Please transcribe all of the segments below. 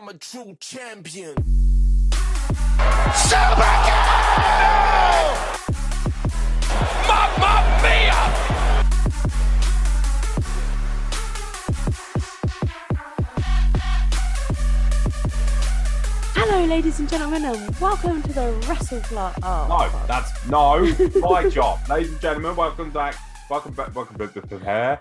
I'm a true champion. Super Mamma mia! Hello, ladies and gentlemen, and welcome to the Wrestle Club. Oh, No, fuck. that's no my job. Ladies and gentlemen, welcome back. Welcome back. Welcome back.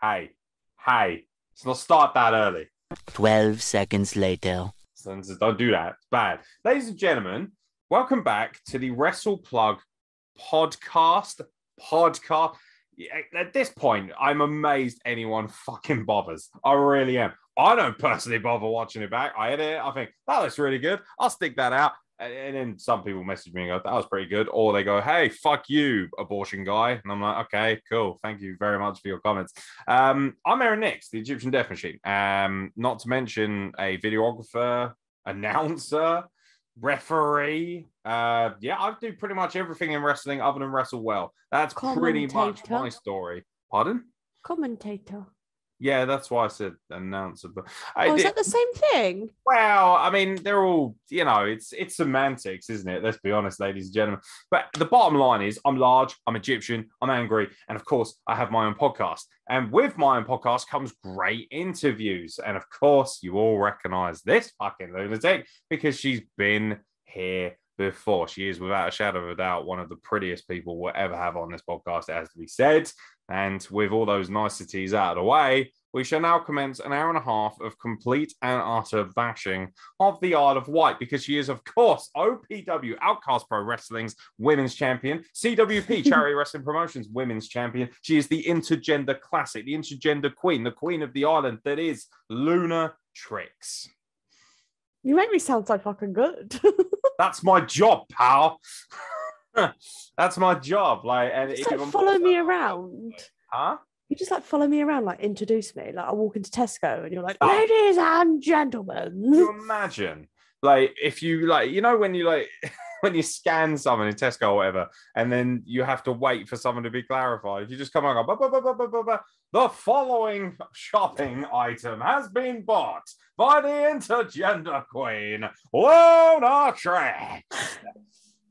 Hey, hey, let's not start that early. 12 seconds later. So don't do that. It's bad. Ladies and gentlemen, welcome back to the Wrestle Plug podcast. Podcast. At this point, I'm amazed anyone fucking bothers. I really am. I don't personally bother watching it back. I edit it. I think that looks really good. I'll stick that out. And, and then some people message me and go, that was pretty good. Or they go, hey, fuck you, abortion guy. And I'm like, okay, cool. Thank you very much for your comments. Um, I'm Aaron Nix, the Egyptian Death Machine. Um, not to mention a videographer, announcer, referee. Uh, yeah, I do pretty much everything in wrestling other than wrestle well. That's pretty much my story. Pardon? Commentator. Yeah, that's why I said announcer. But I Oh, is that the same thing? well, I mean, they're all, you know, it's it's semantics, isn't it? Let's be honest, ladies and gentlemen. But the bottom line is I'm large, I'm Egyptian, I'm angry, and of course, I have my own podcast. And with my own podcast comes great interviews. And of course, you all recognize this fucking lunatic because she's been here before. She is, without a shadow of a doubt, one of the prettiest people we'll ever have on this podcast, it has to be said. And with all those niceties out of the way, we shall now commence an hour and a half of complete and utter bashing of the Isle of Wight because she is, of course, OPW Outcast Pro Wrestling's women's champion, CWP Charity Wrestling Promotions women's champion. She is the intergender classic, the intergender queen, the queen of the island that is Luna Tricks. You make me sound so fucking good. That's my job, pal. That's my job. Like, and just like follow me around. Huh? You just like follow me around, like introduce me. Like I walk into Tesco and you're like, Oh. ladies and Can gentlemen. you imagine like if you like you know when you like when you scan someone in tesco or whatever and then you have to wait for someone to be clarified if you just come on and go, "Ba, ba, ba, ba, ba, ba, the following shopping item has been bought by the intergender queen luna Trek.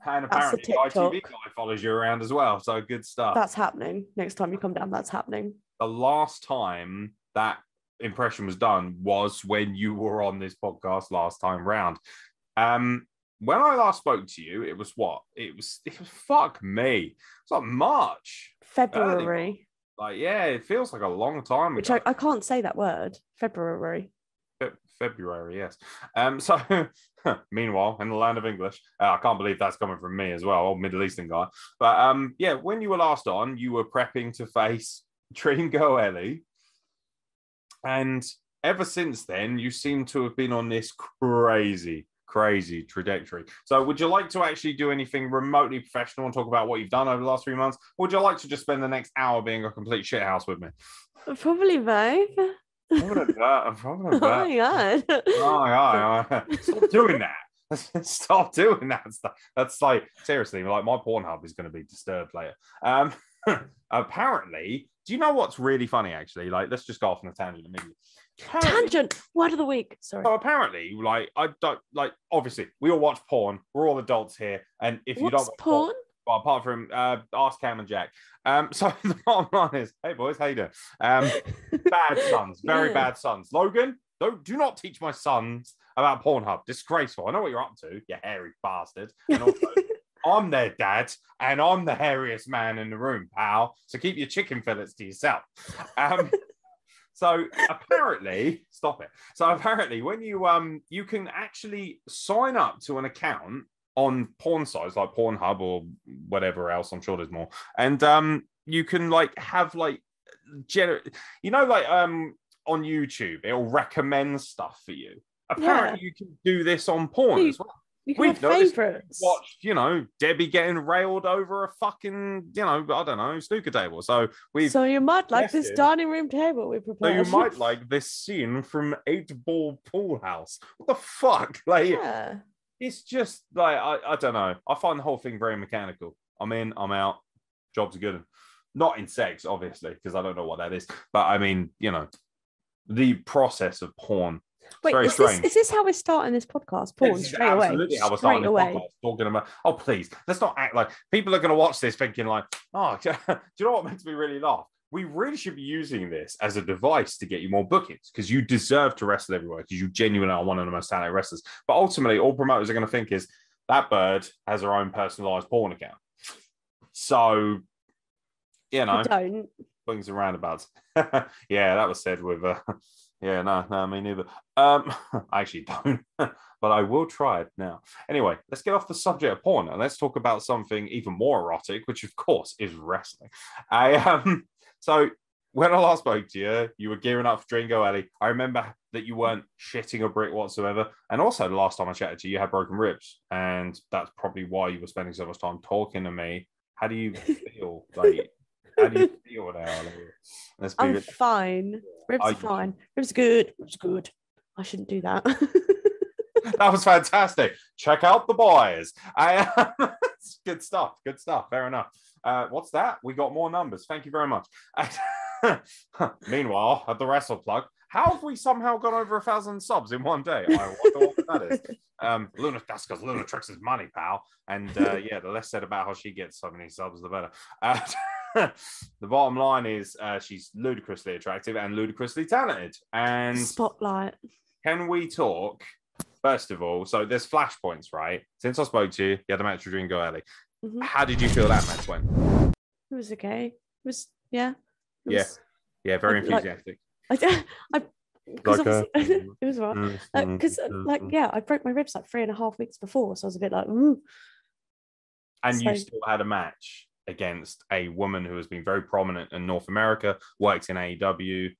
And apparently the. ITV guy follows you around as well so good stuff That's happening. Next time you come down, that's happening. the last time that impression was done was when you were on this podcast last time round. Um, when I last spoke to you, it was what? It was, it was fuck me. It's like March. February. Like, yeah, it feels like a long time Which ago. I, I can't say that word. February. Fe- February, yes. Um, so meanwhile, in the land of English, uh, I can't believe that's coming from me as well, old Middle Eastern guy. But um, yeah, when you were last on, you were prepping to face Trin Goeli. And ever since then, you seem to have been on this crazy, crazy trajectory. So, would you like to actually do anything remotely professional and talk about what you've done over the last three months? Or would you like to just spend the next hour being a complete shithouse with me? Probably both. Probably Oh my god. Oh, yeah, yeah. Stop doing that. Stop doing that stuff. That's like seriously, like my Pornhub is going to be disturbed later. Um, apparently, do you know what's really funny? Actually, like let's just go off on a tangent immediately. Apparently- Tangent. Word of the week. Sorry. So apparently, like I don't like. Obviously, we all watch porn. We're all adults here, and if you don't watch porn? Well, apart from uh, ask Cam and Jack. Um, so the bottom line is, hey boys, how you doing? Um, bad sons, very Yeah. bad sons. Logan, don't do not teach my sons about Pornhub. Disgraceful. I know what you're up to, you hairy bastard. And also, I'm their dad, and I'm the hairiest man in the room, pal. So keep your chicken fillets to yourself. Um, so apparently, stop it. So apparently, when you um, you can actually sign up to an account on porn sites like Pornhub or whatever else. I'm sure there's more, and um, you can like have like gener- you know, like um, on YouTube, it'll recommend stuff for you. Apparently, you can do this on porn You- as well. You can We've have. Watched, you know, Debbie getting railed over a fucking, you know, I don't know, snooker table. So we've So you might like this dining room table we so prepared. you might like this scene from Eight Ball Pool House. What the fuck? Like, Yeah. It's just like I, I don't know. I find the whole thing very mechanical. I'm in, I'm out. Job's are good. Not in sex, obviously, because I don't know what that is. But I mean, you know, the process of porn. Wait, very is this, is this how we're starting this podcast? Porn This straight away. absolutely how we're Straight starting the away. podcast, talking about. Oh, please, let's not act like people are going to watch this thinking like, oh, do you know what makes me really laugh? We really should be using this as a device to get you more bookings because you deserve to wrestle everywhere because you genuinely are one of the most talented wrestlers. But ultimately, all promoters are going to think is that bird has her own personalized porn account. So, you know, I don't. swings and roundabouts. yeah, that was said with. Uh, yeah, no, no, me neither. Um, I actually don't, but I will try it now. Anyway, let's get off the subject of porn and let's talk about something even more erotic, which of course is wrestling. I um, so when I last spoke to you, you were gearing up for Dringo Alley. I remember that you weren't shitting a brick whatsoever, and also the last time I chatted to you, you had broken ribs, and that's probably why you were spending so much time talking to me. How do you feel? Like, how do you feel now? Let's be I'm real. fine. Ribs I- are fine. Ribs are good. Ribs good. I shouldn't do that. that was fantastic. Check out the boys. I, good stuff. Good stuff. Fair enough. Uh, what's that? We got more numbers. Thank you very much. Meanwhile, at the Wrestle Plug, how have we somehow gone over a thousand subs in one day? I wonder what that is. Um, Luna, that's because Luna Tricks is money, pal. And uh, yeah, the less said about how she gets so many subs, the better. Uh, the bottom line is uh, she's ludicrously attractive and ludicrously talented. And Spotlight. can we talk first of all? So there's flashpoints, right? Since I spoke to you, you had a match with Ringo Alley. Mhm. How did you feel that match went? It was okay. It was yeah. It Yeah. was- Yeah, very Like- enthusiastic. I, I because Like a- it was right. Because like yeah, I broke my ribs like three and a half weeks before, so I was a bit like, ooh. and you still had a match against a woman who has been very prominent in North America, works in AEW.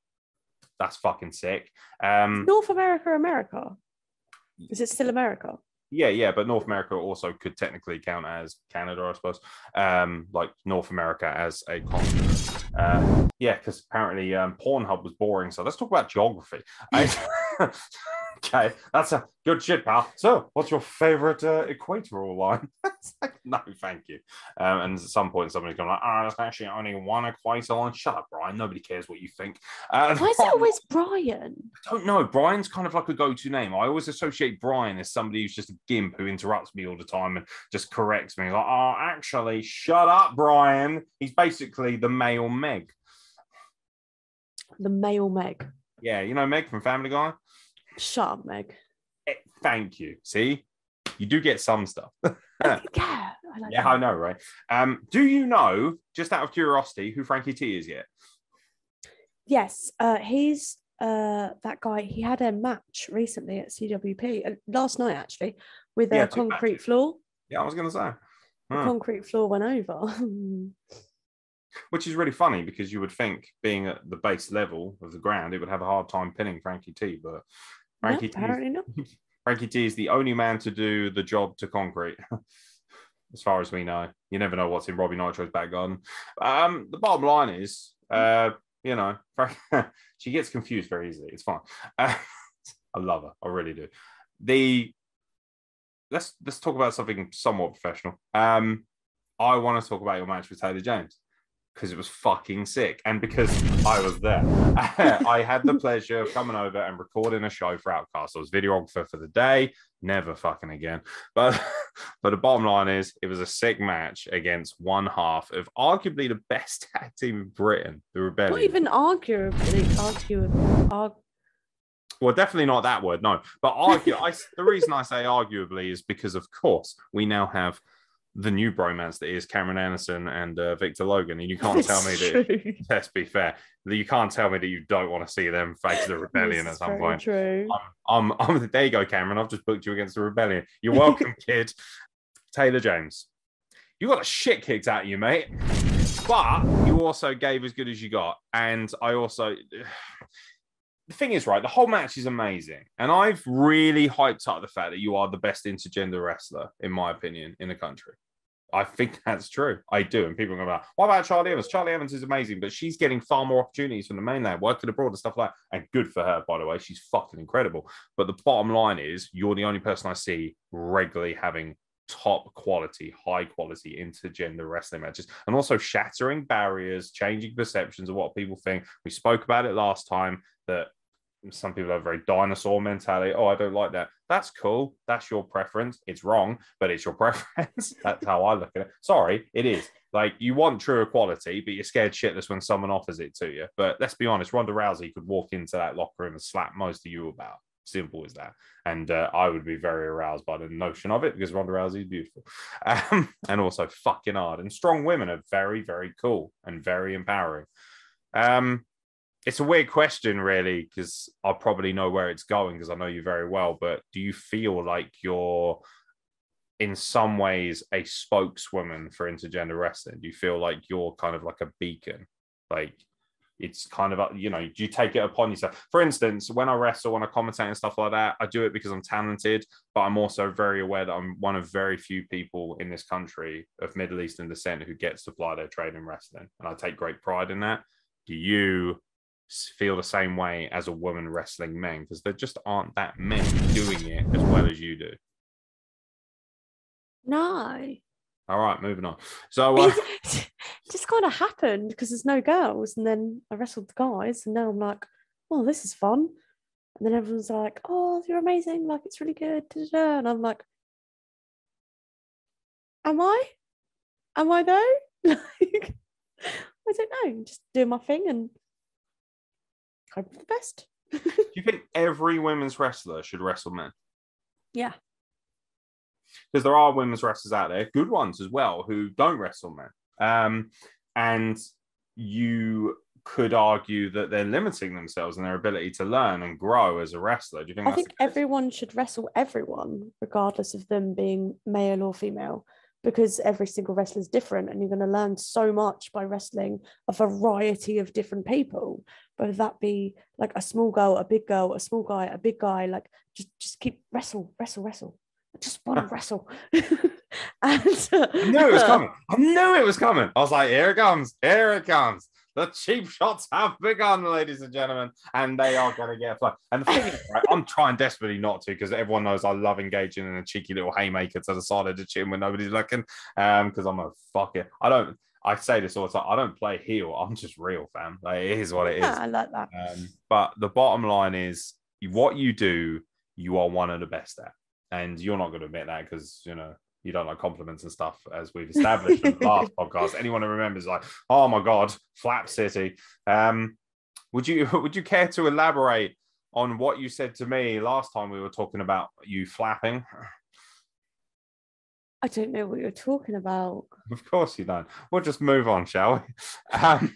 That's fucking sick. Um, North America, America. Is it still America? Yeah, yeah, but North America also could technically count as Canada, I suppose. Um, like North America as a continent. Uh, yeah, because apparently um, Pornhub was boring. So let's talk about geography. I- okay, that's a good shit, pal. So, what's your favorite uh, equatorial line? It's like, no, thank you. Um, and at some point, somebody's going like, "Ah, there's actually only one equator line." Shut up, Brian. Nobody cares what you think. Uh, Why is it always Brian? I don't know. Brian's kind of like a go-to name. I always associate Brian as somebody who's just a gimp who interrupts me all the time and just corrects me. Like, oh, actually, shut up, Brian. He's basically the male Meg. The male Meg. Yeah, you know Meg from Family Guy. Shut up, Meg. Eh, thank you. See, you do get some stuff. I- yeah, I like yeah, that. I know, right? Um, do you know, just out of curiosity, who Frankie T is yet? Yes, uh, he's uh, that guy. He had a match recently at CWP uh, last night, actually, with a concrete matches. floor. Yeah, I was going to say. The Hmm. concrete floor went over. Which is really funny because you would think, being at the base level of the ground, it would have a hard time pinning Frankie T, but no, Frankie T is. Frankie T is the only man to do the job to concrete, as far as we know. You never know what's in Robbie Nitro's back garden. Um, the bottom line is, uh, you know, she gets confused very easily. It's fine. Uh, I love her. I really do. The let's let's talk about something somewhat professional. Um, I want to talk about your match with Taylor James because it was fucking sick and because I was there. I had the pleasure of coming over and recording a show for Outcast. I was videographer for the day, never fucking again. But but the bottom line is it was a sick match against one half of arguably the best tag team in Britain, the Rebellion. Not even arguably, argue, arg- Well, definitely not that word, no. But argue, I, the reason I say arguably is because, of course, we now have the new bromance that is Cameron Anderson and uh, Victor Logan, and you can't tell me that. Let's be fair. that You can't tell me that you don't want to see them face the rebellion at some point. True. I'm, I'm, there you go, Cameron. I've just booked you against the rebellion. You're welcome, kid. Taylor James, you got a shit kicked out of you, mate. But you also gave as good as you got. And I also, the thing is, right, the whole match is amazing. And I've really hyped up the fact that you are the best intergender wrestler, in my opinion, in the country. I think that's true. I do. And people are going, what about Charlie Evans? Charlie Evans is amazing, but she's getting far more opportunities from the mainland, working abroad and stuff like that. And good for her, by the way. She's fucking incredible. But the bottom line is, you're the only person I see regularly having top quality, high quality intergender wrestling matches, and also shattering barriers, changing perceptions of what people think. We spoke about it last time that some people have a very dinosaur mentality. Oh, I don't like that. That's cool. That's your preference. It's wrong, but it's your preference. That's how I look at it. Sorry, it is. Like you want true equality, but you're scared shitless when someone offers it to you. But let's be honest, Ronda Rousey could walk into that locker room and slap most of you about. Simple as that. And uh, I would be very aroused by the notion of it because Ronda Rousey is beautiful um, and also fucking hard. And strong women are very, very cool and very empowering. Um, it's a weird question, really, because I probably know where it's going because I know you very well. But do you feel like you're in some ways a spokeswoman for intergender wrestling? Do you feel like you're kind of like a beacon? Like it's kind of you know do you take it upon yourself for instance when i wrestle when i commentate and stuff like that i do it because i'm talented but i'm also very aware that i'm one of very few people in this country of middle eastern descent who gets to fly their trade in wrestling and i take great pride in that do you feel the same way as a woman wrestling men because there just aren't that many doing it as well as you do No. all right moving on so uh, it just kind of happened because there's no girls. And then I wrestled the guys, and now I'm like, oh, this is fun. And then everyone's like, oh, you're amazing. Like, it's really good. da, da, da." And I'm like, am I? Am I though? Like, I don't know. Just doing my thing and hope for the best. do you think every women's wrestler should wrestle men yeah. because there are women's wrestlers out there, good ones as well, who don't wrestle men. Um, and you could argue that they're limiting themselves and their ability to learn and grow as a wrestler. Do you think I think everyone should wrestle everyone, regardless of them being male or female, because every single wrestler is different, and you're going to learn so much by wrestling a variety of different people, whether that be like a small girl, a big girl, a small guy, a big guy. Like just just keep wrestle, wrestle, wrestle. I just want to wrestle. and, uh, I knew it was coming. I knew it was coming. I was like, here it comes. Here it comes. The cheap shots have begun, ladies and gentlemen, and they are going to get a fly. And the thing is, right, I'm trying desperately not to because everyone knows I love engaging in a cheeky little haymaker to the side of the chin when nobody's looking. Um, because I'm a fucker. I don't. I say this all the time. I don't play heel. I'm just real, fam. Like, it is what it is. yeah, I like that. Um, but the bottom line is what you do, you are one of the best at. And you're not going to admit that because, you know, you don't like compliments and stuff, as we've established in the last podcast. Anyone who remembers, like, oh my God, Flap City. Um, would you would you care to elaborate on what you said to me last time we were talking about you flapping? I don't know what you're talking about. Of course you don't. We'll just move on, shall we? Um,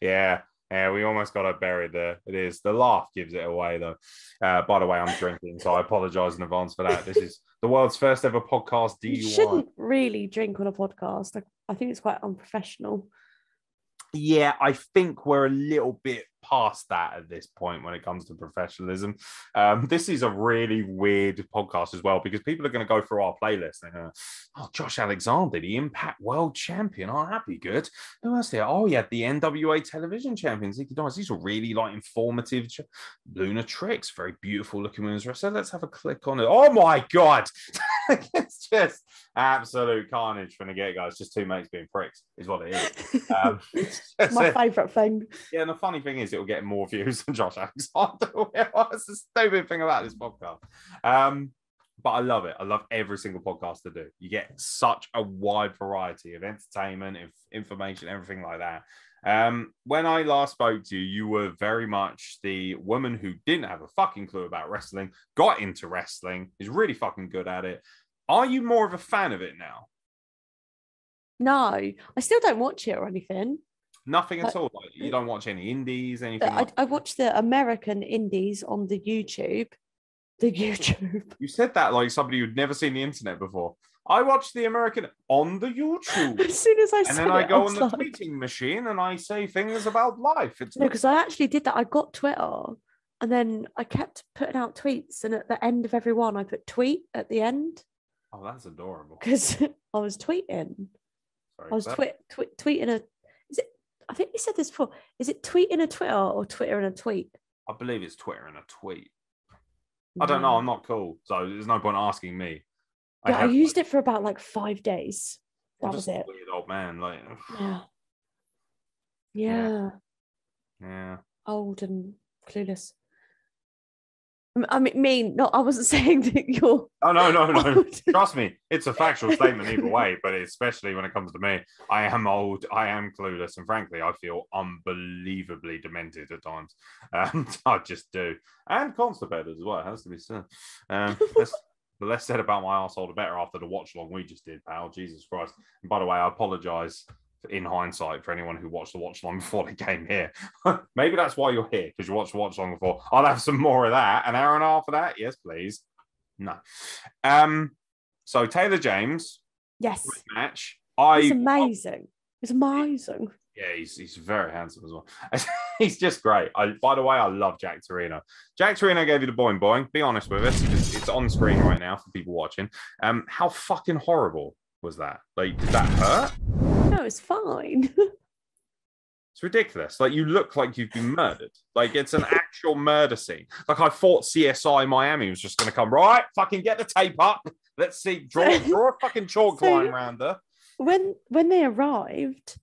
yeah, yeah, we almost got it buried there. It is. The laugh gives it away, though. Uh, by the way, I'm drinking, so I apologize in advance for that. This is the world's first ever podcast You DUI. shouldn't really drink on a podcast. I, I think it's quite unprofessional. Yeah, I think we're a little bit past that at this point when it comes to professionalism. Um, this is a really weird podcast as well because people are going to go through our playlist and go, oh, Josh Alexander, the Impact World Champion. Oh, that'd be good. Who else there? Oh, yeah, the NWA Television Champion, Zeke Dice. These are really like informative. Luna Tricks, very beautiful looking women's wrestler. Let's have a click on it. Oh my God. it's just absolute carnage from the get go. It's just two mates being pricks, is what it is. Um, My favourite thing. yeah, and the funny thing is, it'll get more views than Josh Alexander. That's the stupid thing about this podcast. Um, but I love it. I love every single podcast to do. You get such a wide variety of entertainment, inf- information, everything like that. Um, when I last spoke to you, you were very much the woman who didn't have a fucking clue about wrestling, got into wrestling, is really fucking good at it. Are you more of a fan of it now? No, I still don't watch it or anything. Nothing at all. Like, you don't watch any indies, anything. I, like I watch the American indies on the YouTube. The YouTube. You said that like somebody who'd never seen the internet before. I watch the American on the YouTube. As soon as I and said then I it, go was on the like- tweeting machine and I say things about life. It's No, because I actually did that. I got Twitter and then I kept putting out tweets. And at the end of every one, I put tweet at the end oh, that's adorable. because I was tweeting. Sorry, I was that- tweet, tweet, tweeting a. I think we said this before. Is it tweeting a Twitter or Twitter and a tweet? I believe it's Twitter and a tweet. I don't know. I'm not cool, so there's no point asking me. Yeah, I, used it for about like five days. That was it. Weird old man, like Yeah. Yeah. Yeah. yeah. Old and clueless. I m- I mean, mean, no, I wasn't saying that you're. Oh no, no, no. Trust me, it's a factual statement either way, but especially when it comes to me, I am old, I am clueless, and frankly, I feel unbelievably demented at times. Um, I just do, and constipated as well. It has to be said. Um, the less said about my asshole, the better. After the watch long we just did, pal. Jesus Christ! And by the way, I apologise in hindsight for anyone who watched the watch long before they came here. Maybe that's why you're here because you watched the watch long before. I'll have some more of that. An hour and a half of that, yes, please. No. Um. So Taylor James Yes, match. I it's amazing. It's amazing. yeah, he's he's very handsome as well. he's just great. I by the way, I love Jack Torino. Jack Torino gave you the boing boing. Be honest with us. It's, it's on screen right now for people watching. Um, how fucking horrible was that? Like, did that hurt? No, it's fine. It's ridiculous. Like you look like you've been murdered. Like it's an actual murder scene. Like I thought CSI Miami was just going to come right. Fucking get the tape up. Let's see. Draw draw a fucking chalk So- line around her. when when they arrived,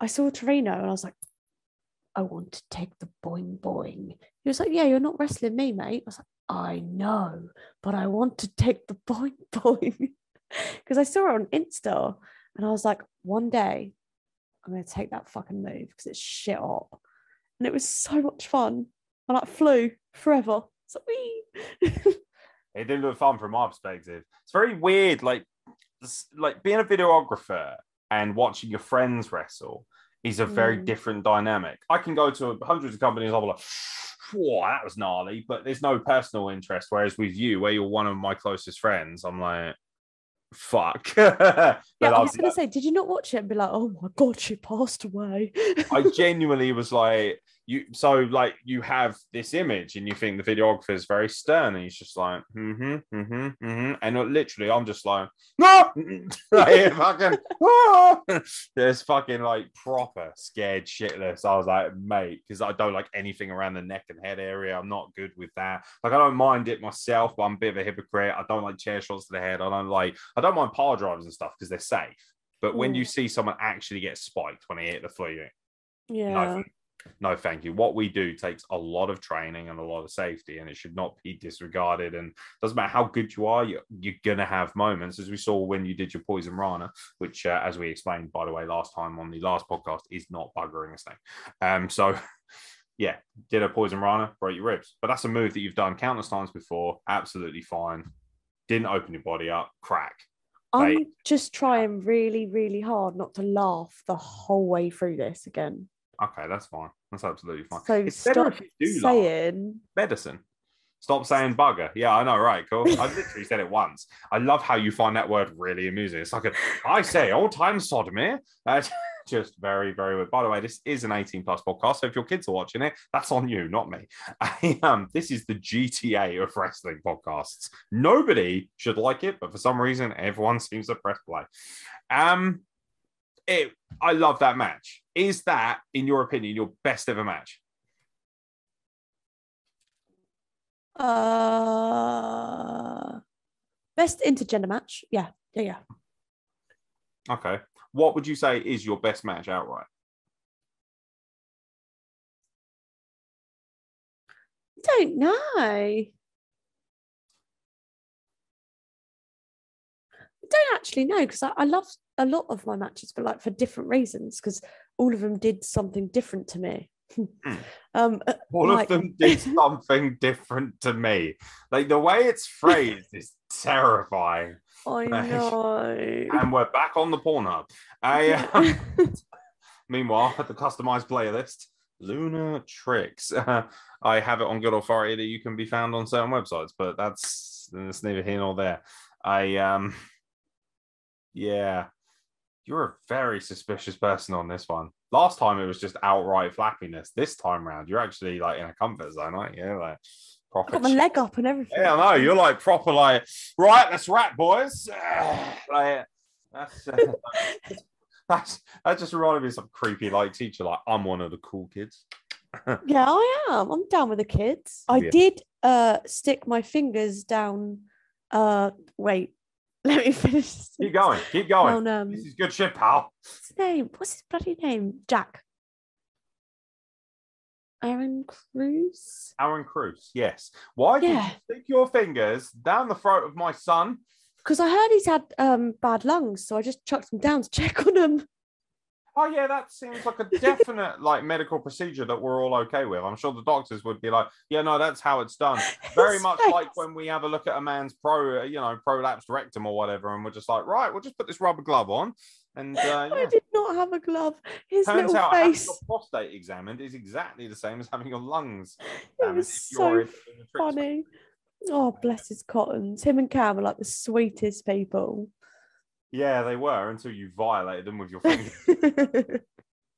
I saw Torino and I was like, I want to take the boing boing. He was like, Yeah, you're not wrestling me, mate. I was like, I know, but I want to take the boing boing. Because I saw it on Insta and I was like, one day I'm gonna take that fucking move because it's shit up. And it was so much fun. I like flew forever. It's like, wee. It didn't look fun from my perspective. It's very weird, like like being a videographer and watching your friends wrestle is a very Mm. different dynamic. I can go to hundreds of companies. I'll be like, "Whoa, that was gnarly," but there's no personal interest. Whereas with you, where you're one of my closest friends, I'm like, "Fuck." but yeah, I was gonna like- say, did you not watch it and be like, oh my god, she passed away? I genuinely was like, you so like you have this image and you think the videographer is very stern and he's just like, mm-hmm, mm-hmm, mm-hmm. And literally I'm just like, no, like, fucking, ah! there's fucking like proper scared shitless. I was like, mate, because I don't like anything around the neck and head area. I'm not good with that. Like I don't mind it myself, but I'm a bit of a hypocrite. I don't like chair shots to the head. I don't like, I don't mind power drives and stuff because they're safe. But when you see someone actually get spiked when they hit the floor, you yeah. no, no, thank you. What we do takes a lot of training and a lot of safety, and it should not be disregarded. And doesn't matter how good you are, you're, you're gonna have moments, as we saw when you did your poison rana, which, uh, as we explained by the way last time on the last podcast, is not buggering a snake. Um, so yeah, did a poison rana, broke your ribs, but that's a move that you've done countless times before. Absolutely fine. Didn't open your body up, crack. I'm Like- just trying really, really hard not to laugh the whole way through this again. Okay, that's fine. That's absolutely fine. So it's better stop if you do saying medicine. Stop saying bugger. Yeah, I know, right? Cool. I literally said it once. I love how you find that word really amusing. It's like a, I say old time sodomy. That's just very, very weird. By the way, this is an 18 plus podcast. So if your kids are watching it, that's on you, not me. I, um, this is the GTA of wrestling podcasts. Nobody should like it, but for some reason, everyone seems to press play. Um, it, I love that match. Is that, in your opinion, your best ever match? uh best intergender match. Yeah, yeah, yeah. Okay. What would you say is your best match outright? don't know. I don't actually know because I, I love a lot of my matches, but like for different reasons, because all of them did something different to me. um, uh, All like- of them did something different to me. Like the way it's phrased is terrifying. I know. And we're back on the Pornhub. I, uh, meanwhile, at the customized playlist, Luna Tricks. I have it on good authority that you can be found on certain websites, but that's that's neither here nor there. I um, yeah, you're a very suspicious person on this one. Last time it was just outright flappiness. This time round, you're actually like in a comfort zone, aren't you? Like I proper. got my leg up and everything. Yeah, I know. You're like proper, like right. Let's rap, boys. like that's. Uh, that's that just reminded me of some creepy like teacher. Like I'm one of the cool kids. Yeah, I am. I'm down with the kids. I Yeah. did uh stick my fingers down. Uh, wait, let me finish. Keep going. Keep going. Down, um, This is good shit, pal. what's his name? What's his bloody name? Jack. Aaron Cruz. Aaron Cruz, yes. Why did Yeah. you stick your fingers down the throat of my son? Because I heard he's had um, bad lungs, so I just chucked him down to check on him. Oh yeah, that seems like a definite like medical procedure that we're all okay with. I'm sure the doctors would be like, yeah, no, that's how it's done. Very much like when we have a look at a man's pro, you know, prolapsed rectum or whatever, and we're just like, right, we'll just put this rubber glove on, and uh, I did not have a glove. His Turns little out having face. your prostate examined is exactly the same as having your lungs It was if so you're in the funny. Oh, bless his cottons. Him and Cam are like the sweetest people. Yeah, they were until you violated them with your fingers.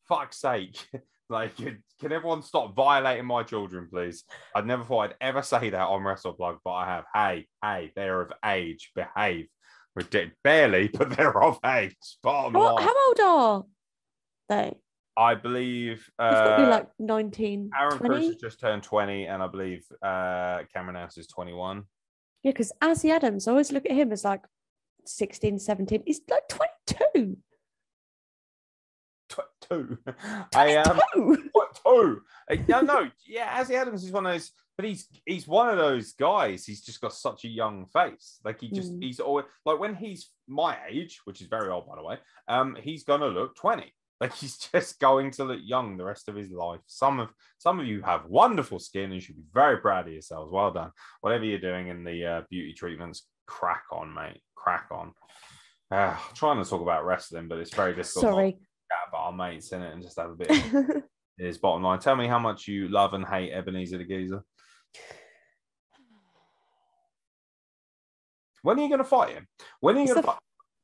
Fuck's sake. Like, can everyone stop violating my children, please? I never thought I'd ever say that on WrestlePlug, but I have. Hey, hey, they're of age. Behave. We're dead barely, but they're of age. Bottom What, line. how old are they? I believe got to be uh, like 19, Aaron 20? Cruz has just turned 20, and I believe uh, Cameron House is 21. Yeah, because Azzy Adams, I always look at him as like 16, 17. He's like 22. Tw- two. I um, 22. What two? Uh, No, no, yeah, Azzy Adams is one of those, but he's he's one of those guys. He's just got such a young face. Like he just Mm. he's always like when he's my age, which is very old by the way. Um, he's gonna look twenty. Like he's just going to look young the rest of his life. Some of some of you have wonderful skin and should be very proud of yourselves. Well done. Whatever you're doing in the uh, beauty treatments, crack on, mate. Crack on. Uh, trying to talk about wrestling, but it's very difficult. Sorry. chat about our mates in it and just have a bit. of is bottom line. Tell me how much you love and hate Ebenezer the Geezer. When are you going to fight him? When are you going to fight?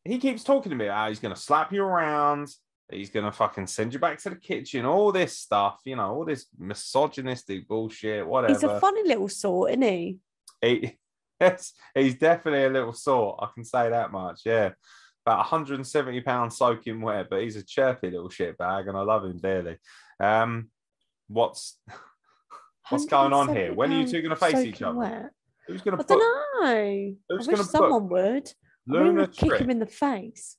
He keeps talking to me how he's going to slap you around. He's going to fucking send you back to the kitchen. All this stuff, you know, all this misogynistic bullshit, whatever. He's a funny little sort, isn't he? He, yes, he's definitely a little sort. I can say that much. Yeah. About 170 pounds soaking wet, but he's a chirpy little shit bag, and I love him dearly. Um, what's what's going on here? When are you two going to face each other? wet. Who's going to? I to don't put know. I wish put someone would. I Luna would kick him in the face.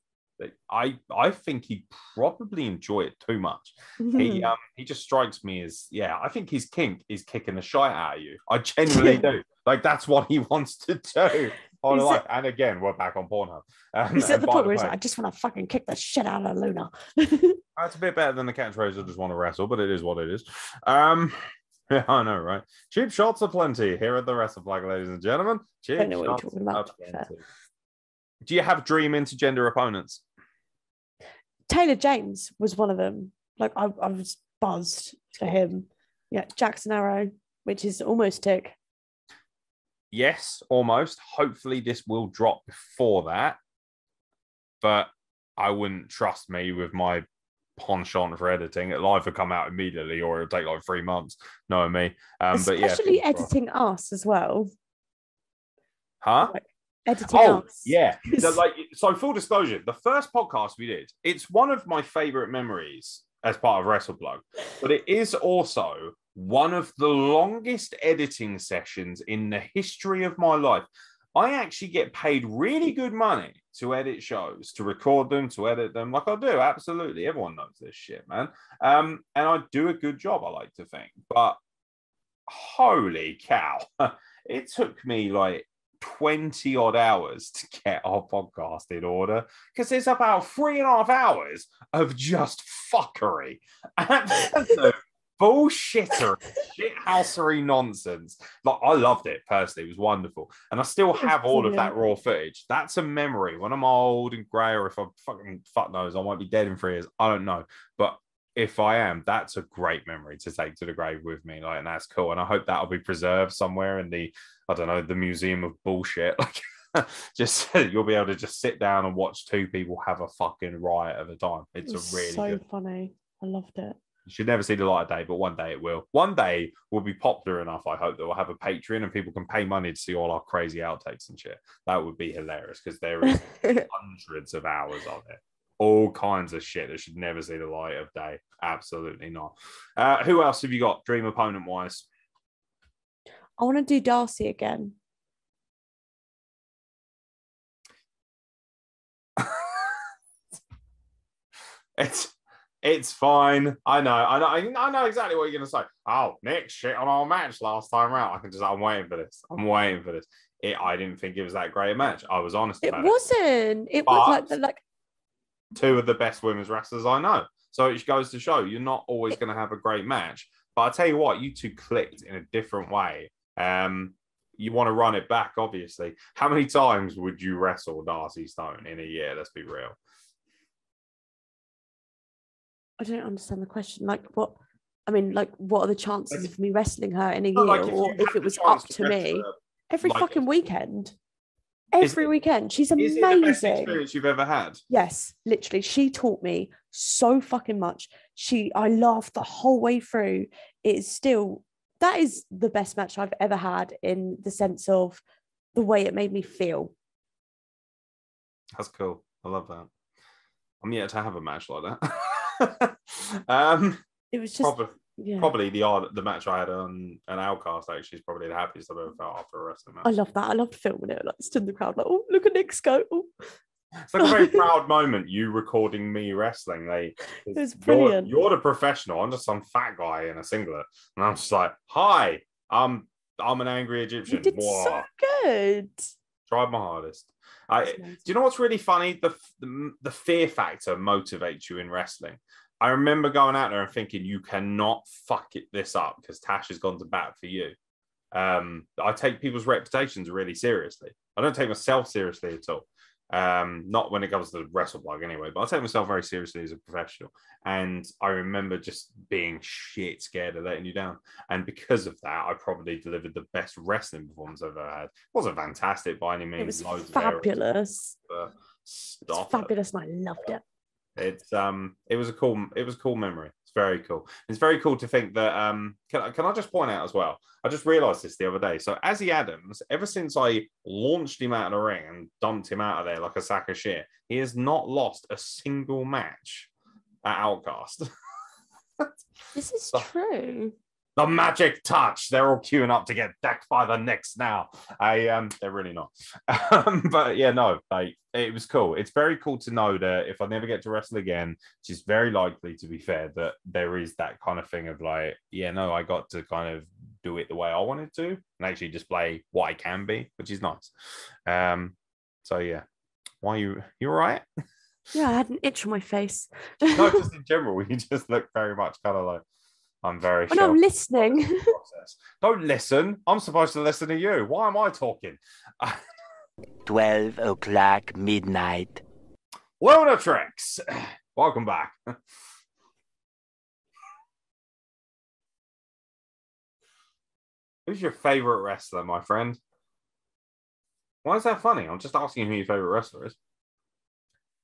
I I think he'd probably enjoy it too much. He um he just strikes me as yeah. I think his kink is kicking the shit out of you. I genuinely do. Like that's what he wants to do. On life. and again, we're back on Pornhub. Um, at the point where he's like, I just want to fucking kick the shit out of Luna. That's a bit better than the catchphrase. I just want to wrestle, but it is what it is. Um, yeah, I know, right? Cheap shots are plenty here at the Wrestle Plug, ladies and gentlemen. Cheap Don't know what you're shots talking about, are to be fair. plenty. Do you have dream intergender opponents? Taylor James was one of them. Like I, I was buzzed for him. Yeah, Jackson Arrow, which is almost tick. Yes, almost. Hopefully, this will drop before that, but I wouldn't trust me with my penchant for editing. It'll either come out immediately or it'll take like three months. Knowing me, um, but yeah, Especially editing us as well. huh? Editing Oh, us. yeah. So, like, so full disclosure, the first podcast we did, it's one of my favorite memories as part of WrestlePlug, but it is also one of the longest editing sessions in the history of my life. I actually get paid really good money to edit shows, to record them, to edit them, like I do. Absolutely, everyone knows this shit, man. Um, and I do a good job, I like to think. But holy cow, it took me like 20 odd hours to get our podcast in order because there's about three and a half hours of just fuckery. Absolute bullshitter, shithousery nonsense. Like, I loved it personally, it was wonderful. And I still have all of that raw footage. That's a memory. When I'm old and grey, or if I'm fucking fuck knows, I might be dead in three years. I don't know. But if I am, that's a great memory to take to the grave with me. Like, and that's cool. And I hope that'll be preserved somewhere in the, I don't know, the museum of bullshit. Like, just you'll be able to just sit down and watch two people have a fucking riot at a time. It's was a really so good. funny. I loved it. You should never see the light of day, but one day it will. One day we'll be popular enough, I hope, that we'll have a Patreon and people can pay money to see all our crazy outtakes and shit. That would be hilarious because there is hundreds of hours of it. All kinds of shit that should never see the light of day. Absolutely not. Uh, who else have you got, dream opponent wise? I want to do Darcy again. It's It's fine. I know. I know. I know exactly what you're gonna say. Oh, Nick shit on our match last time round. I can just. I'm waiting for this. I'm waiting for this. It. I didn't think it was that great a match. I was honest It wasn't. It was like the like it. Two of the best women's wrestlers I know. So it goes to show you're not always going to have a great match. But I tell you what, you two clicked in a different way. Um, you want to run it back, obviously. How many times would you wrestle Darcy Stone in a year? Let's be real. I don't understand the question. Like what? I mean, like what are the chances Like- of me wrestling her in a year, like or if it was up to to me? her, Every like- fucking weekend. Is Every it- weekend. She's amazing. Is it the best experience you've ever had? Yes, literally. She taught me so fucking much. She I laughed the whole way through. It is still that is the best match I've ever had in the sense of the way it made me feel. That's cool. I love that. I'm yet to have a match like that. um, It was just probably, yeah. probably the odd the match I had on an outcast actually is probably the happiest I've ever felt after a wrestling match. I love that. I love filming it. Like stood in the crowd, like, oh, look at Nick's go. Oh. It's like a very proud moment. You recording me wrestling. They, It was you're- brilliant. You're, the professional. I'm just some fat guy in a singlet, and I'm just like, "Hi, I'm I'm an angry Egyptian." You did Whoa. so good. Tried my hardest. I, do you know what's really funny? The, the the fear factor motivates you in wrestling. I remember going out there and thinking, you cannot fuck it this up because Tash has gone to bat for you. Um, I take people's reputations really seriously. I don't take myself seriously at all. Um, not when it comes to WrestlePlug anyway, but I take myself very seriously as a professional. And I remember just being shit scared of letting you down. And because of that, I probably delivered the best wrestling performance I've ever had. It wasn't fantastic by any means. It was loads of errors, fabulous. but It's Stop it. fabulous, and I loved it. It's um, it was a cool, it was a cool memory. It's very cool. It's very cool to think that um, can I, can I just point out as well? I just realised this the other day. So Azzy Adams, ever since I launched him out of the ring and dumped him out of there like a sack of shit, he has not lost a single match at Outcast. This is So- true. The magic touch. They're all queuing up to get decked by the Nix now. I um, they're really not. Um, but yeah, no, like it was cool. It's very cool to know that if I never get to wrestle again, which is very likely to be fair, that there is that kind of thing of like, yeah, no, I got to kind of do it the way I wanted to and actually display what I can be, which is nice. Um, so yeah, why you you all right? Yeah, I had an itch on my face. no, just in general, you just look very much kind of like I'm very. Oh, when I'm sure. listening. Don't listen. I'm supposed to listen to you. Why am I talking? 12 o'clock midnight. Lunatrix, welcome back. Who's your favorite wrestler, my friend? Why is that funny? I'm just asking who your favorite wrestler is.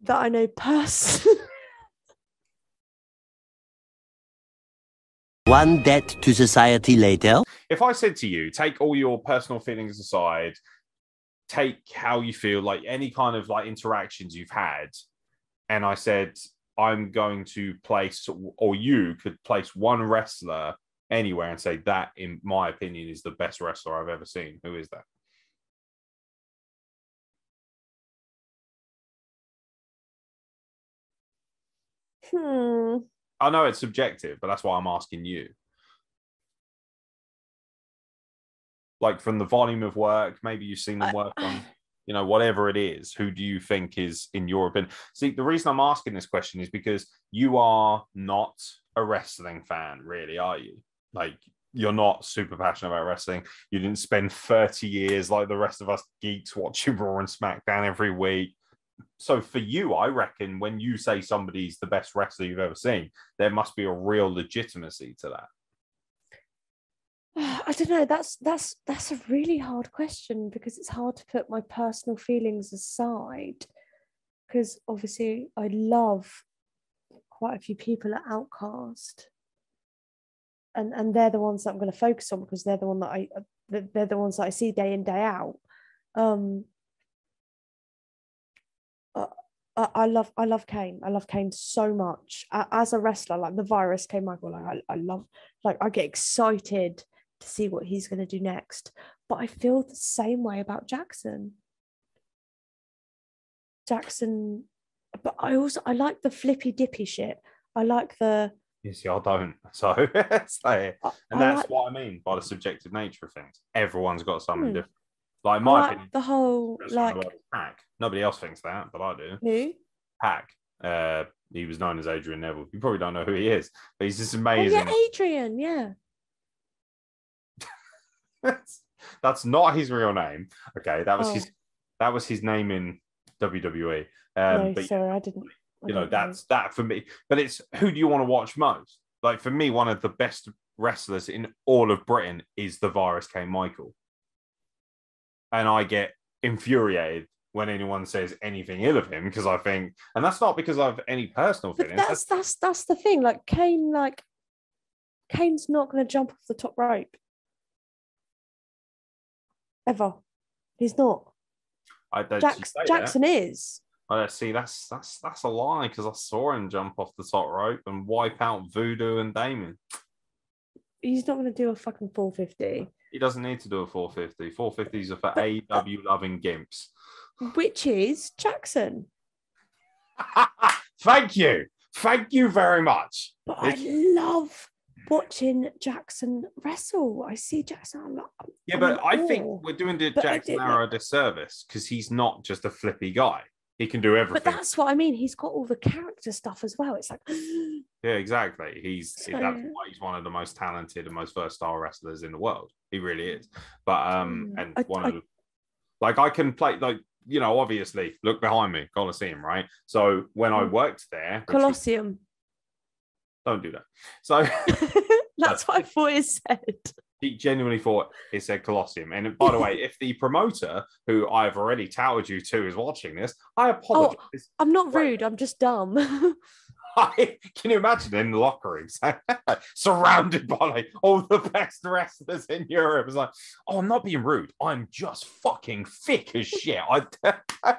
that I know personally. One debt to society later. If I said to you, take all your personal feelings aside, take how you feel, like any kind of like interactions you've had, and I said, I'm going to place, or you could place one wrestler anywhere and say that, in my opinion, is the best wrestler I've ever seen. Who is that? hmm. I know it's subjective, but that's why I'm asking you. Like from the volume of work, maybe you've seen them work on, you know, whatever it is. Who do you think is, in your opinion? See, the reason I'm asking this question is because you are not a wrestling fan, really, are you? Like, you're not super passionate about wrestling. You didn't spend 30 years like the rest of us geeks watching Raw and SmackDown every week. So for you, I reckon when you say somebody's the best wrestler you've ever seen, there must be a real legitimacy to that. I don't know. That's that's that's a really hard question because it's hard to put my personal feelings aside. Because obviously, I love quite a few people at Outcast, and and they're the ones that I'm going to focus on because they're the one that I they're the ones that I see day in day out. Um, I, I I love I love Kane. I love Kane so much as a wrestler. Like the virus came, Michael. Like I, I love like I get excited to see what he's going to do next. But I feel the same way about Jackson. Jackson, but I also I like the flippy dippy shit. I like the You see, I don't. So, I, and that's like, what I mean by the subjective nature of things. Everyone's got something Hmm. different. Like my like opinion, the whole best one in like the PAC. Nobody else thinks that, but I do. new. PAC. Uh, he was known as Adrian Neville. You probably don't know who he is, but he's just Oh amazing. yeah, Adrian. Yeah. that's, that's not his real name. Okay, that was Oh. his that was his name in WWE. Um, no, but sorry, I didn't. I you know, that's that for me. But it's who do you want to watch most? Like for me, one of the best wrestlers in all of Britain is the Virus K. Michael, and I get infuriated when anyone says anything ill of him because I think, and that's not because I've any personal But feelings. that's that's that's the thing. Like Kane, like Kane's not going to jump off the top rope ever. He's not. I don't Jax, Jackson is. Uh, see, that's that's that's a lie because I saw him jump off the top rope and wipe out Voodoo and Damon. He's not going to do a fucking 450, He doesn't need to do a 450. 450s are for AW loving gimps. which is Jackson. Thank you. Thank you very much. But I love watching Jackson wrestle. I see Jackson. I'm like, Yeah, I'm but I think we're doing the But Jackson Arrow a disservice because he's not just a flippy guy. He can do everything. But that's what I mean. He's got all the character stuff as well. It's like, Yeah, exactly. He's that's why he's one of the most talented and most versatile wrestlers in the world. He really is. But um, and I- one I- of the, like I can play like you know obviously look behind me Colosseum right. So when I Mm. worked there, which was- Colosseum. don't do that. So That's what I thought it said. he genuinely thought it said Colosseum. And by the way, if the promoter who I've already touted you to is watching this, I apologize. I'm not rude. I'm just dumb. I, can you imagine in the locker rooms surrounded by like all the best wrestlers in Europe? It's like, oh, I'm not being rude. I'm just fucking thick as shit. I,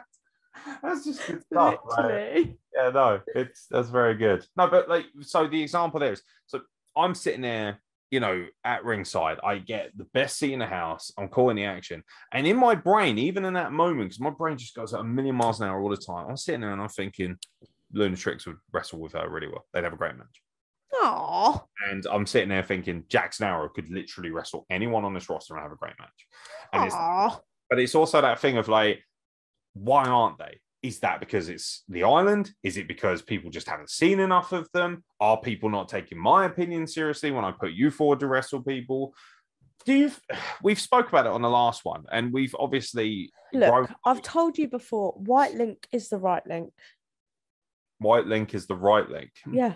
that's just good stuff. right? Yeah, no, it's that's very good. No, but like, so the example there is so I'm sitting there, you know, at ringside. I get the best seat in the house. I'm calling the action, and in my brain, even in that moment, because my brain just goes at a million miles an hour all the time. I'm sitting there and I'm thinking, Lunatrix would wrestle with her really well. They'd have a great match. Aw. And I'm sitting there thinking, Jackson Arrow could literally wrestle anyone on this roster and have a great match. And it's but it's also that thing of like, why aren't they? Is that because it's the island? Is it because people just haven't seen enough of them? Are people not taking my opinion seriously when I put you forward to wrestle people? Do you? We've spoke about it on the last one, and we've obviously Look, grown- I've told you before, Wightlink is the right link. Wightlink is the right link. Yeah.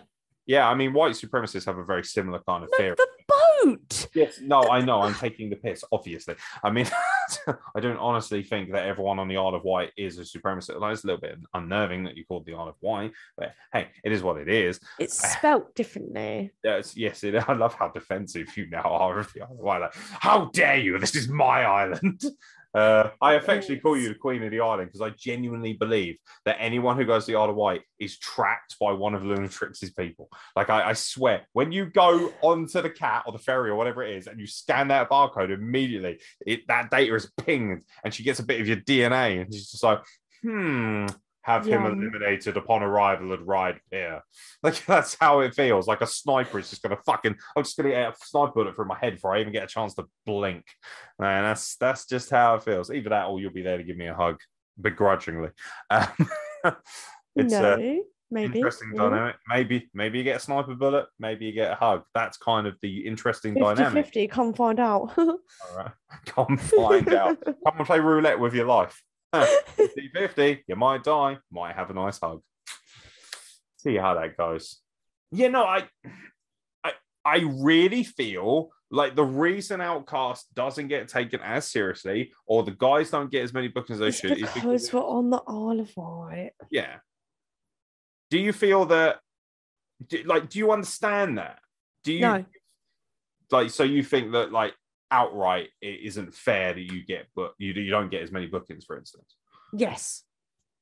Yeah, I mean, white supremacists have a very similar kind of No, theory. the boat. Yes, no, I know. I'm taking the piss, obviously. I mean, I don't honestly think that everyone on the Isle of Wight is a supremacist. Like, it's a little bit unnerving that you called the Isle of Wight, but hey, it is what it is. It's spelt differently. Yes, yes, it, I love how defensive you now are of the Isle of Wight. Like, how dare you? This is my island. Uh, I affectionately call you the Queen of the Island because I genuinely believe that anyone who goes to the Isle of Wight is tracked by one of Lunatrix's people. Like I, I swear, when you go onto the cat or the ferry or whatever it is, and you scan that barcode immediately, it, that data is pinged, and she gets a bit of your DNA, and she's just like, hmm. Have him eliminated upon arrival at Ryde Pier. Like that's how it feels. Like a sniper is just gonna fucking. I'm just gonna get a sniper bullet through my head before I even get a chance to blink. Man, that's that's just how it feels. Either that, or you'll be there to give me a hug, begrudgingly. Um, it's no, a maybe. interesting yeah. dynamic. Maybe, maybe you get a sniper bullet. Maybe you get a hug. That's kind of the interesting 50 dynamic. 50, come find out. All right, come find out. Come and play roulette with your life. 50 50, you might die, might have a nice hug. See how that goes. Yeah, no, I, I, I really feel like the reason Outcast doesn't get taken as seriously, or the guys don't get as many bookings as they It's should, is because because we're on the Isle of Wight. yeah. Do you feel that? Do, like, do you understand that? Do you No. like? So you think that like outright it isn't fair that you get, but you you don't get as many bookings, for instance. Yes.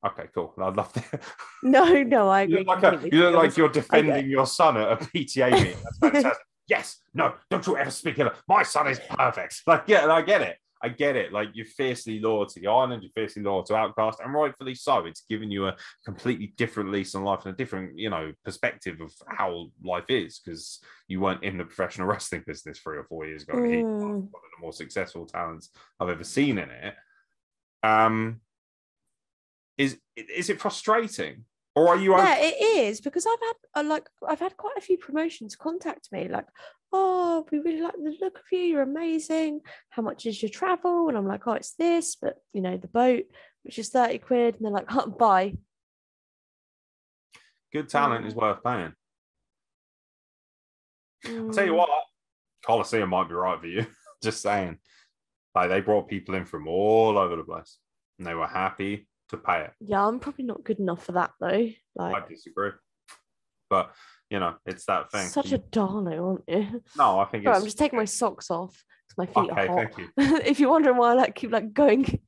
Okay, cool. I'd love that. No, no, I You look like, a, you look like you're defending your son at a PTA meeting. That's fantastic. yes, no, don't you ever speak ill. My son is perfect. Like, yeah, and I get it. I get it. Like you're fiercely loyal to the island, you're fiercely loyal to Outcast, and rightfully so. It's given you a completely different lease on life and a different, you know, perspective of how life is because you weren't in the professional wrestling business three or four years ago. He's Mm. one of the more successful talents I've ever seen in it. Um, is is it frustrating, or are you? yeah, it is because I've had uh, like I've had quite a few promotions contact me like, oh, we really like the look of you. You're amazing. How much is your travel? And I'm like, oh, it's this, but you know, the boat, which is thirty quid, and they're like, oh, bye. Good talent Mm. is worth paying. I'll tell you Mm, what, Coliseum might be right for you. Just saying. Like they brought people in from all over the place and they were happy to pay it. Yeah, I'm probably not good enough for that though. Like, I disagree. But you know, it's that thing. such a darling, aren't you? no, I think I'm just taking my socks off because my feet okay, are hot. thank you. if you're wondering why I like keep like going,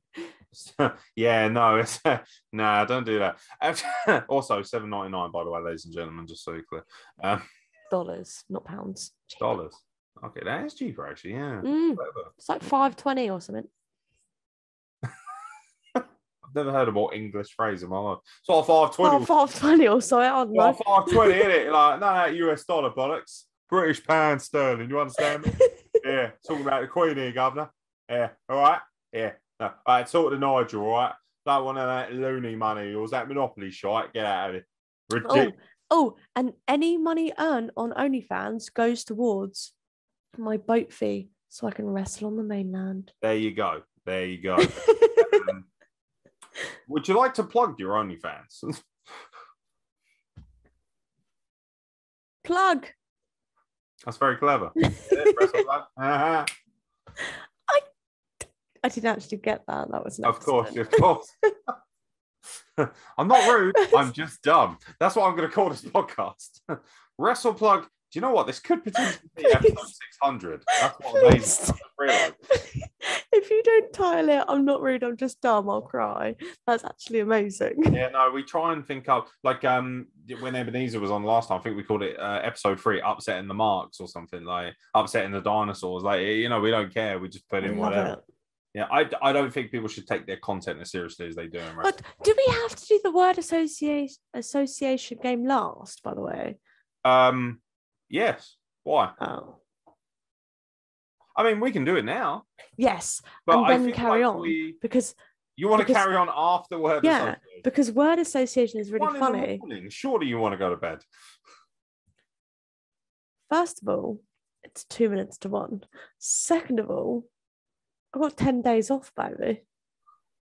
yeah, no, it's nah, don't do that. also, seven ninety nine, by the way, ladies and gentlemen, just so you're clear. Um, dollars, not pounds. Cheap. dollars. Okay, that is cheaper actually, yeah. Mm, it's like five twenty or something. I've never heard a more English phrase in my life. Sort of five twenty. Oh, five twenty or so. I don't know. Five twenty, isn't it? Like no, that US dollar bollocks, British pound sterling. You understand me? yeah, talking about the Queen here, Governor. Yeah, all right. Yeah, no, all right. Talk to Nigel, all right. That one of that loony money or was that Monopoly shite? Get out of it. Oh, oh, and any money earned on OnlyFans goes towards my boat fee, so I can wrestle on the mainland. There you go. There you go. Um, would you like to plug your OnlyFans? Plug. That's very clever. Yeah, press on that. Uh-huh. I didn't actually get that. That was Of course, of course. I'm not rude. I'm just dumb. That's what I'm going to call this podcast. Wrestle plug. Do you know what? This could potentially be episode 600. That's what amazing. I just realised. if you don't title it, I'm not rude. I'm just dumb. I'll cry. That's actually amazing. Yeah, no, we try and think up like um when Ebenezer was on last time. I think we called it uh, episode three, upsetting the marks or something like upsetting the dinosaurs. Like you know, we don't care. We just put in whatever. it. Yeah, I, I don't think people should take their content as seriously as they do. But do we have to do the word association association game last? By the way. Um, yes. Why? Oh. I mean, we can do it now. Yes, But and I then carry like on we- because You want to carry on afterward? Yeah, because word association is really One the funny. morning. Surely you want to go to bed. First of all, it's two minutes to one. Second of all, I've got 10 days off, by baby.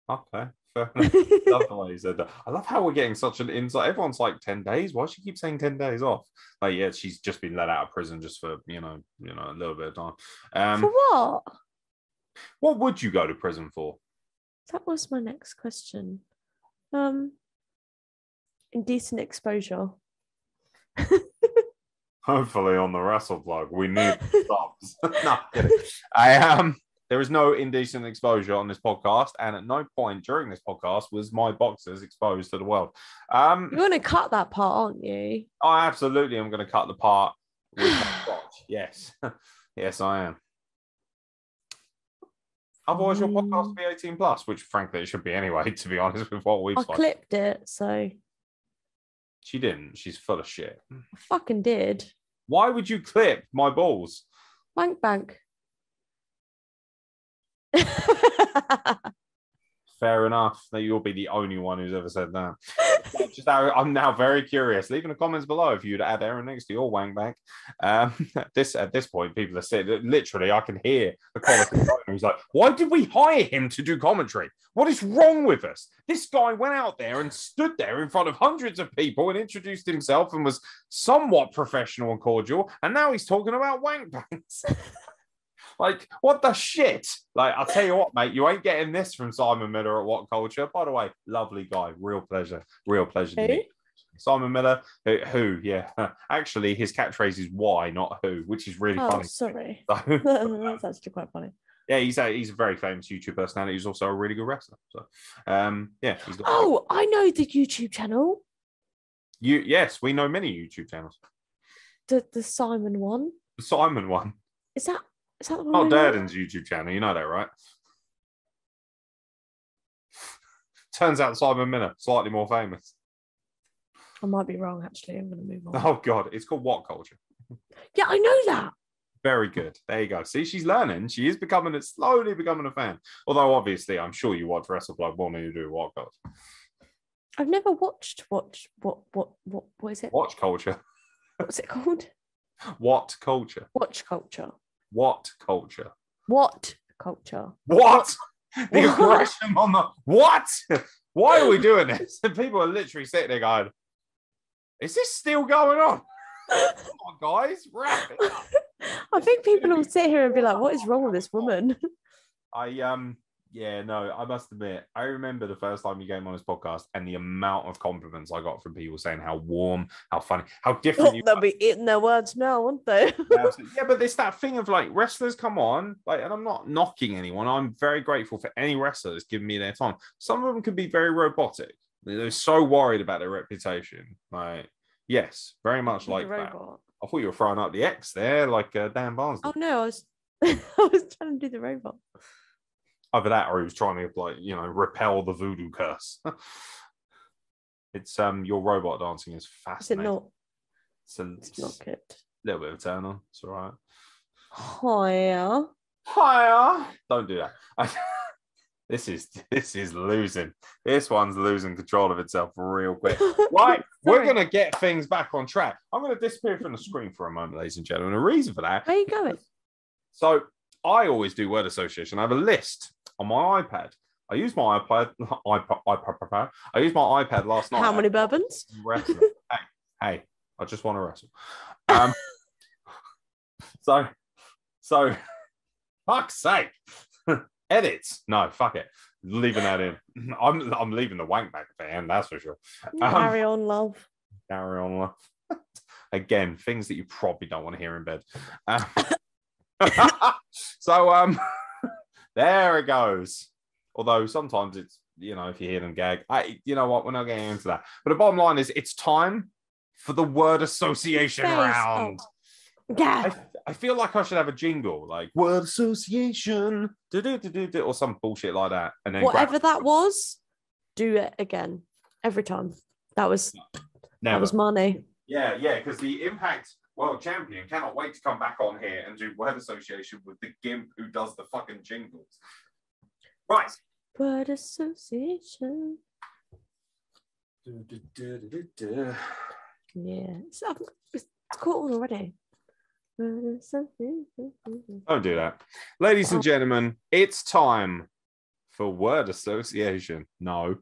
Okay, fair enough. love the way you said that. I love how we're getting such an insight. Everyone's like 10 days. Why does she keep saying 10 days off? Like, yeah, she's just been let out of prison just for, you know, you know, a little bit of time. For Um, what? what would you go to prison for? That was my next question. Um, indecent exposure. Hopefully on the wrestle plug. We need subs. no, kidding. I um there is no indecent exposure on this podcast, and at no point during this podcast was my boxers exposed to the world. Um You're going to cut that part, aren't you? I absolutely am going to cut the part with my crotch. Yes, yes, I am. Otherwise, your podcast will be 18 plus, which frankly it should be anyway, to be honest with what we've I said. clipped it, so She didn't. She's full of shit. fucking did. Why would you clip my balls? Bank bank. Fair enough. That you'll be the only one who's ever said that. Just now, I'm now very curious. Leave in the comments below if you'd add Aaron next to your wang bank. Um, this at this point, people are saying literally, I can hear the quality who's like, "Why did we hire him to do commentary? What is wrong with us? This guy went out there and stood there in front of hundreds of people and introduced himself and was somewhat professional and cordial, and now he's talking about wank banks." Like, what the shit? Like, I'll tell you what, mate, you ain't getting this from Simon Miller at WhatCulture. By the way, lovely guy, real pleasure, real pleasure to meet. Simon Miller, who, who, yeah, actually, his catchphrase is why, not who, which is really oh, funny. sorry. So, That's actually quite funny. yeah, he's a he's a very famous YouTube personality. He's also a really good wrestler. So, um, yeah, he's got Oh, I know the YouTube channel. you. Yes, we know many YouTube channels. The the Simon one. The Simon one, Is that is that the one? I? Durden's YouTube channel. You know that, right? Turns out Simon Miller, slightly more famous. I might be wrong, actually. I'm going to move on. Oh God, it's called what culture? Yeah, I know that. Very good. There you go. See, she's learning. She is becoming slowly becoming a fan. Although obviously, I'm sure you watch Wrestle Plug more than you do what culture. I've never watched watch what what what what is it? Watch culture. What's it called? What culture? Watch culture. What culture? What culture? What? The What? aggression on the what? Why are we doing this? And people are literally sitting there going, "Is this still going on?" Come on, guys, wrap it up. I think people will sit here and be like, "What is wrong with this woman?" I um yeah no I must admit I remember the first time you came on this podcast and the amount of compliments I got from people saying how warm, how funny, how different you They'll are. be eating their words now, won't they? Yeah, but it's that thing of like wrestlers come on, like, and I'm not knocking anyone. I'm very grateful for any wrestler that's given me their time. Some of them can be very robotic. They're so worried about their reputation. Like, yes, very much like that. I thought you were throwing up the X there, like uh, Dan Barnes. Oh no, I was I was trying to do the robot. Either that, or he was trying to like, you know, repel the voodoo curse. it's um, your robot dancing is Is it fascinating. not? It's a, It's not good. little bit of a turn on. It's all right. Hiya. Hiya. Don't do that. this is this is losing. This one's losing control of itself real quick. Right, we're gonna get things back on track. I'm gonna disappear from the screen for a moment, ladies and gentlemen. The reason for that. Where are you going? So I always do word association. I have a list on my iPad. I use my iPad, iPad, iPad, I used my iPad last night. How many bourbons? Hey, hey, I just want to wrestle. Um, so, so, fuck's sake, edits. No, fuck it, leaving that in. I'm I'm leaving the wank back fan. That's for sure. Um, Carry on, love. Carry on. love. Again, things that you probably don't want to hear in bed. Um, so, um, there it goes. Although sometimes it's you know if you hear them gag, I you know what we're not getting into that. But the bottom line is it's time for the word association Face round. Yeah. I, I feel like I should have a jingle like word association, do-do-do-do-do, or some bullshit like that. And then Whatever grab- that was, do it again. Every time. That was that Never. was money. Yeah, yeah, because the Impact World Champion cannot wait to come back on here and do word association with the Gimp who does the fucking jingles. Right. Word association. Yeah. It's, I've- it's caught on already. Word. Don't do that. Ladies Oh. and gentlemen, it's time for word association. No.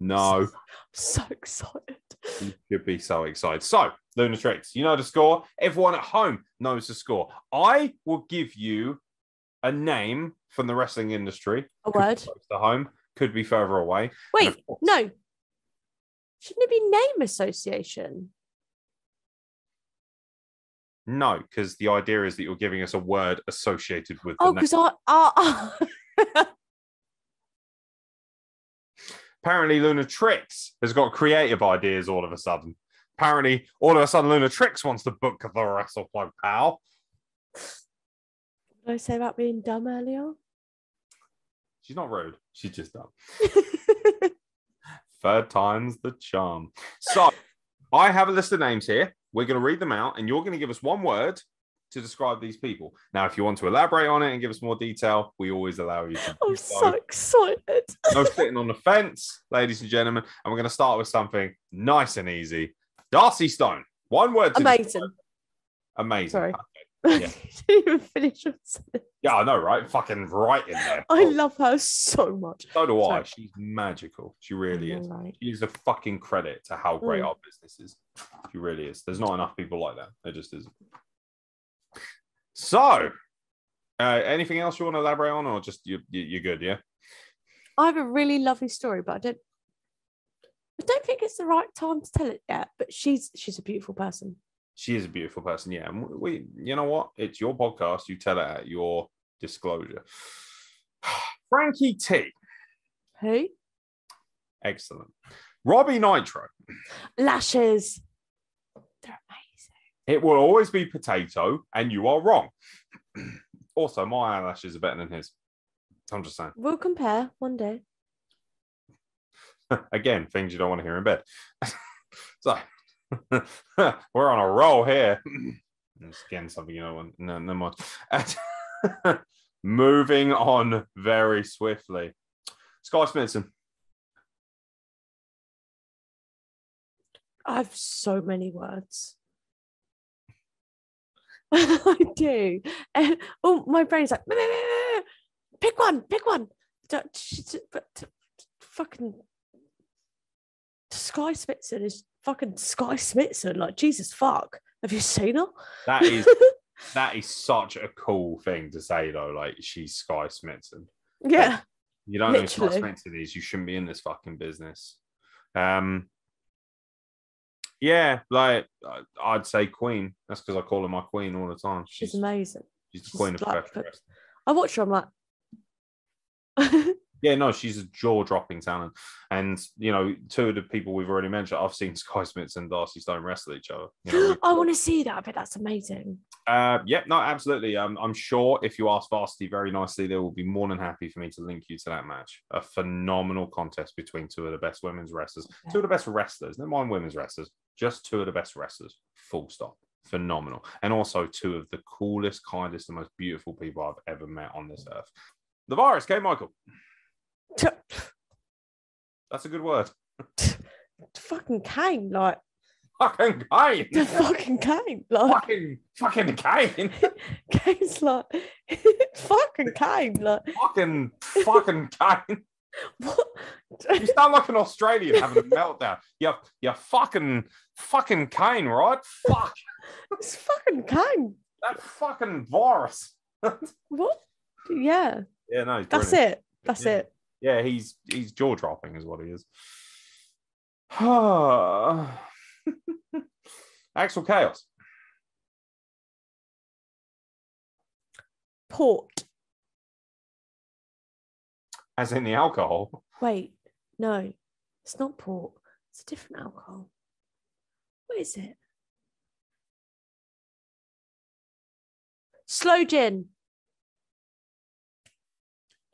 No. So excited. You should be so excited. So, Lunatrix, you know the score. Everyone at home knows the score. I will give you a name from the wrestling industry. A word. to home, could be further away. Wait, no. Shouldn't it be name association? No, because the idea is that you're giving us a word associated with the Oh, because I. Uh, Apparently, Luna Lunatrix has got creative ideas all of a sudden. Apparently, all of a sudden, Luna Lunatrix wants to book the Wrestle Plug pal. what did I say about being dumb earlier? She's not rude. She's just dumb. Third time's the charm. So, I have a list of names here. We're going to read them out, and you're going to give us one word to describe these people. Now, if you want to elaborate on it and give us more detail, we always allow you to. I'm so excited. no sitting on the fence, ladies and gentlemen. And we're going to start with something nice and easy. Darcy Stone. One word. To Amazing. Amazing. Sorry. Yeah. didn't even finish. Yeah, I know, right? Fucking right in there. I love her so much. So do I. She's magical. She really is. Right. She is a fucking credit to how great Mm. our business is. She really is. There's not enough people like that. There just isn't. So, uh, anything else you want to elaborate on, or just you, you, you're good? Yeah. I have a really lovely story, but I don't. I don't think it's the right time to tell it yet. But she's she's a beautiful person. She is a beautiful person. Yeah. And we, you know what? It's your podcast. You tell it at your disclosure. Frankie T. Who? Excellent. Robbie Nitro. Lashes. It will always be potato, and you are wrong. also, my eyelashes are better than his. I'm just saying. We'll compare one day. Again, things you don't want to hear in bed. so we're on a roll here. Again, something you don't want. No, no more. Moving on very swiftly. Sky Smithson. I have so many words. I do. And, oh, my brain's like, "Meh, meh, meh, meh." pick one, pick one. Don't- sh- sh- but Fucking Sky Smithson is fucking Sky Smithson. Like, Jesus fuck. Have you seen her? That is that is such a cool thing to say though. Like she's Sky Smithson. yeah. You don't know who Sky Smithson is. You shouldn't be in this fucking business. Um. Yeah, like I'd say Queen. That's because I call her my Queen all the time. She's She's amazing. she's the she's Queen of like professional wrestling. I watch her, I'm like, Yeah, no, she's a jaw-dropping talent, and you know, two of the people we've already mentioned, I've seen Sky Smith and Darcy Stone wrestle each other. You know, I want to see that. I bet that's amazing. Uh, yep, no, absolutely. Um, I'm sure if you ask Varsity very nicely, they will be more than happy for me to link you to that match. A phenomenal contest between two of the best women's wrestlers, two of the best wrestlers. Never mind women's wrestlers, just two of the best wrestlers. Full stop. Phenomenal, and also two of the coolest, kindest, and most beautiful people I've ever met on this earth. The virus, K. Michael. That's a good word. fucking Kane, like Fucking Kane. the fucking Kane, like fucking fucking Kane. Kane's like fucking Kane, like fucking fucking Kane. what? You sound like an Australian having a meltdown. You, you fucking, fucking Kane, right? Fuck It's fucking Kane. that fucking virus. What? Yeah, Yeah, no, that's brilliant. it. That's Yeah. it. Yeah, he's he's jaw dropping, is what he is. Axel Chaos. Port. As in the alcohol. Wait, no, it's not port. It's a different alcohol. What is it? Sloe gin.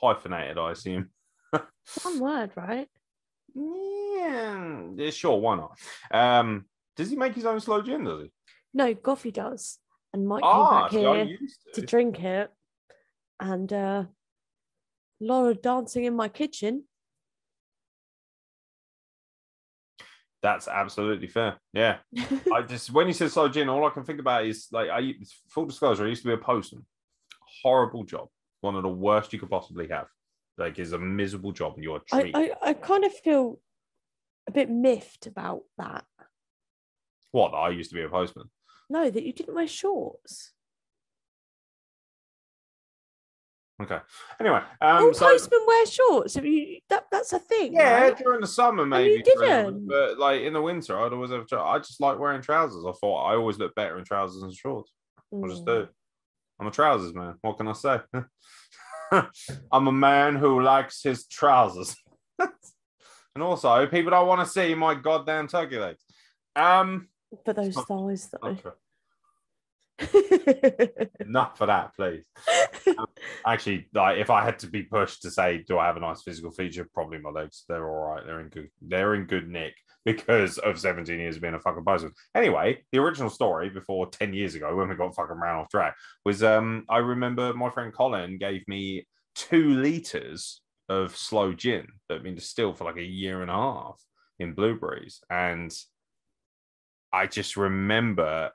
Hyphenated, I assume. One word, right? Yeah, yeah, sure, why not? Um, does he make his own sloe gin, does he? No, Goffy does. And Mike Ah, came back here to to. drink it. And uh, Laura dancing in my kitchen. That's absolutely fair. Yeah. I just when you said sloe gin, all I can think about is like I full disclosure, I used to be a postman. Horrible job. One of the worst you could possibly have. Like is a miserable job and you're a I, treat. I, I kind of feel a bit miffed about that. What I used to be a postman. No, that you didn't wear shorts. Okay. Anyway, um All so postmen wear shorts. Have you, that, that's a thing. yeah, right? during the summer maybe. for a little bit, didn't. But like in the winter, I'd always have I just like wearing trousers. I thought I always look better in trousers and shorts. I just Mm. do. I'm a trousers man. What can I say? I'm a man who likes his trousers. and also, people don't want to see my goddamn turkey legs. Um, But those not- thighs, though. enough for that, please. Um, actually, like if I had to be pushed to say, do I have a nice physical feature? Probably my legs. They're all right. They're in good. They're in good nick because of 17 years of being a fucking postman. Anyway, the original story before 10 years ago when we got fucking ran off track was um I remember my friend Colin gave me two liters of sloe gin that had been distilled for like a year and a half in blueberries, and I just remember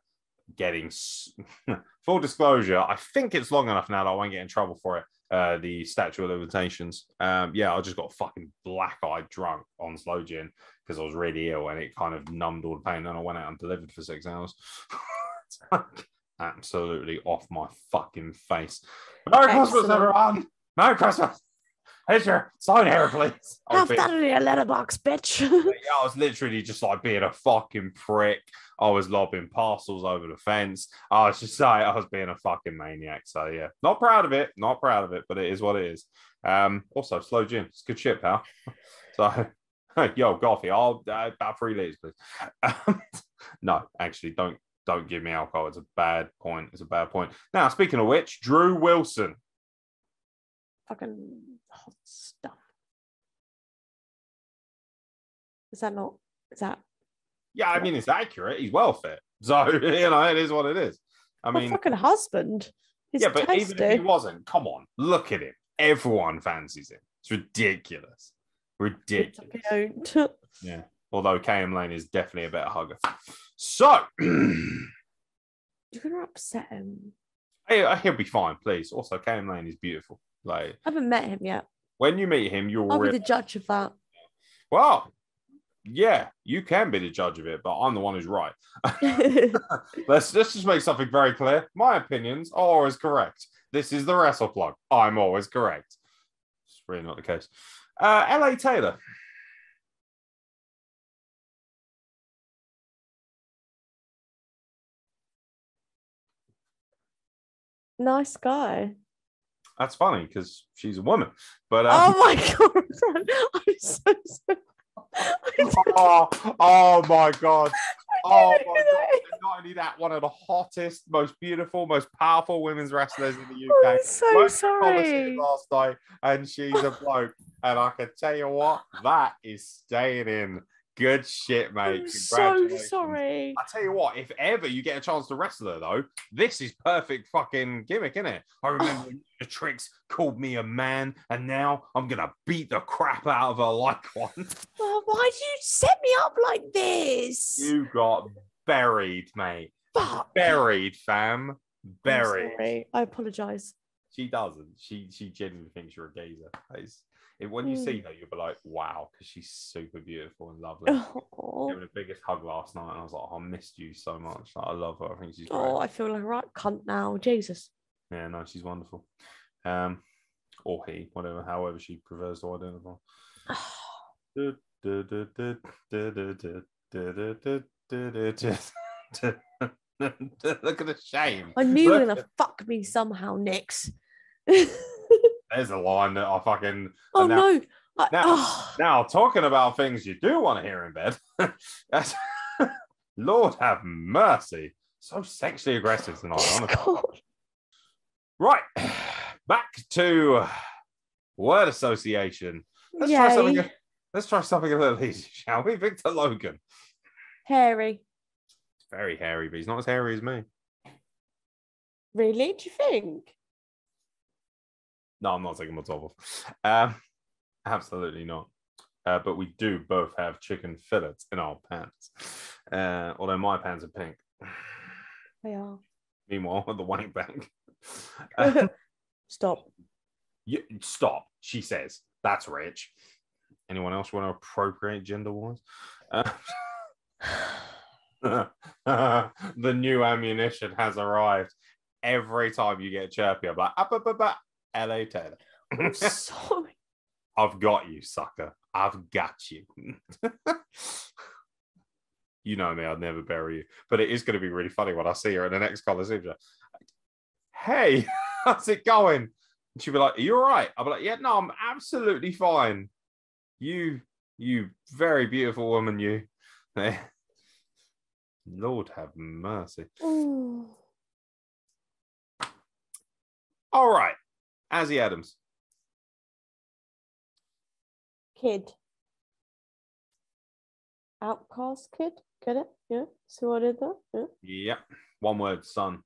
getting full disclosure. I think it's long enough now that I won't get in trouble for it. Uh, the statute of limitations. Um, yeah, I just got fucking black eyed drunk on sloe gin because I was really ill and it kind of numbed all the pain. Then I went out and delivered for six hours. Like Absolutely off my fucking face. Merry Christmas, Excellent. everyone. Merry Christmas. Here's your sign here, please. I was Have that in your letterbox, bitch. I was literally just like being a fucking prick. I was lobbing parcels over the fence. I was just like, I was being a fucking maniac. So yeah, not proud of it, not proud of it, but it is what it is. Um, also sloe gin, it's good shit, pal. So, yo, Goffy, I'll uh, about three liters, please. Um, no, actually, don't don't give me alcohol. It's a bad point. It's a bad point. Now, speaking of which, Drew Wilson. Fucking hot stuff. Is that not? Is that? Yeah, I mean it's accurate. He's well fit, so you know it is what it is. I my mean, fucking husband. He's yeah, but even if he wasn't, come on, look at him. Everyone fancies him. It's ridiculous, ridiculous. Yeah. Although KM Lane is definitely a better hugger. So You're gonna upset him. Uh, he'll be fine, please. Also, KM Lane is beautiful. Like I haven't met him yet. when you meet him, you'll I'll be the judge of that. well. Yeah, you can be the judge of it, but I'm the one who's right. let's let's just make something very clear. My opinions are always correct. This is the wrestle plug. I'm always correct. It's really not the case. Uh, LA Taylor. nice guy. That's funny because she's a woman. But um, Oh my god! I'm so sorry. Oh, oh my god. Oh my god. And not only that, one of the hottest, most beautiful, most powerful women's wrestlers in the I'm UK. so Went to Coliseum sorry. Last night, and she's a bloke. And I can tell you what, that is staying in. Good shit, mate. I'm so sorry. I tell you what, if ever you get a chance to wrestle her, though, this is perfect fucking gimmick, isn't it? I remember the tricks called me a man, and now I'm gonna beat the crap out of her like one. Well, why did you set me up like this? You got buried, mate. Fuck. Buried, fam. Buried. I apologize. She doesn't. She she genuinely thinks you're a geezer. It's, it, when you Mm. see her, you'll be like, wow, because she's super beautiful and lovely. Oh, Gave her the biggest hug last night, and I was like, oh, I missed you so much. Like, I love her. I think she's great. oh, I feel like a right cunt now. Jesus. Yeah, no, she's wonderful. Um, or he, whatever, however she prefers to identify. Look at the shame. I knew you were gonna fuck me somehow, Nix. There's a line that I fucking. Oh now, no! I, now, oh. now, talking about things you do want to hear in bed. Lord have mercy. So sexually aggressive tonight. Honestly. Right. Back to word association. Let's try something. Let's try something a little easy, shall we? Victor Logan. Hairy. It's very hairy, but he's not as hairy as me. Really? Do you think? No, I'm not taking my top off. Um, absolutely not. Uh, but we do both have chicken fillets in our pants. Uh, although my pants are pink. They are. Meanwhile, the wank bank. Uh, Stop. you, stop, she says. That's rich. Anyone else want to appropriate gender wise? Uh, the new ammunition has arrived. Every time you get chirpy, I'm like, up, up, up, up, LA Taylor. I'm sorry. I've got you, sucker. I've got you. you know me, I'd never bury you. But it is going to be really funny when I see her in the next Coliseum. Hey, how's it going? And she'll be like, Are you all right? I'll be like, Yeah, no, I'm absolutely fine. You, you very beautiful woman, you. Lord have mercy. Ooh. All right. Azzy Adams. Kid. Outcast kid. Get it? Yeah. See what I did there? Yeah. Yep. One word, son.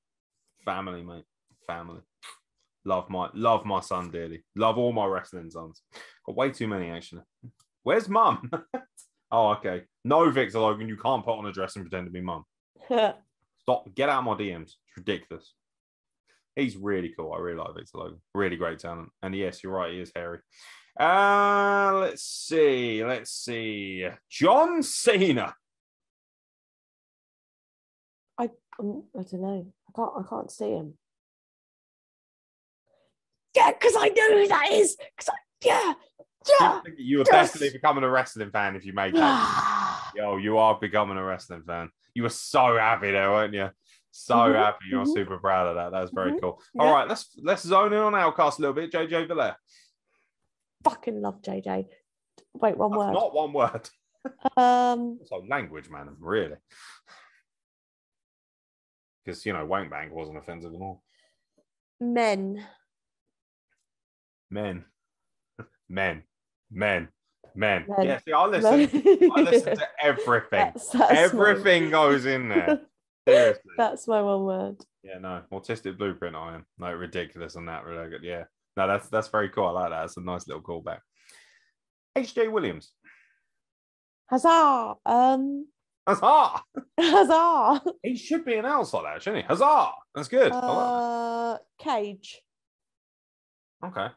Family, mate. Family. Love my love my son dearly. Love all my wrestling sons. Got way too many actually. Where's mum? oh, okay. No, Victor Logan, you can't put on a dress and pretend to be mum. Stop. Get out of my DMs. It's ridiculous. He's really cool. I really like Victor Logan. Really great talent. And yes, you're right. He is hairy. Uh, let's see. Let's see. John Cena. I I don't know. I can't I can't see him. Yeah, because I know who that is. Because I yeah yeah. You were Yes. definitely becoming a wrestling fan if you made that. Yo, you are becoming a wrestling fan. You were so happy there, weren't you? So Mhm, happy. You're mhm. super proud of that. That's very Mhm, cool. yeah. All right, let's let's zone in on Outcast a little bit. JJ Belair. Fucking love JJ. Wait, one That's word. not one word. Um, So language, man, really. Because you know, wank bank wasn't offensive at all. men. Men, men, men. Men. Men. Yeah, see, I listen. I listen to everything. That's, that's Everything goes in there. Seriously. that's my one word. Yeah, no, autistic blueprint. I am no ridiculous on that. Really good. Yeah, no, that's that's very cool. I like that. It's a nice little callback. H.J. Williams. Huzzah! Um, Huzzah! huzzah! He should be announced like that, shouldn't he? Huzzah! That's good. I like Uh, Cage. Okay.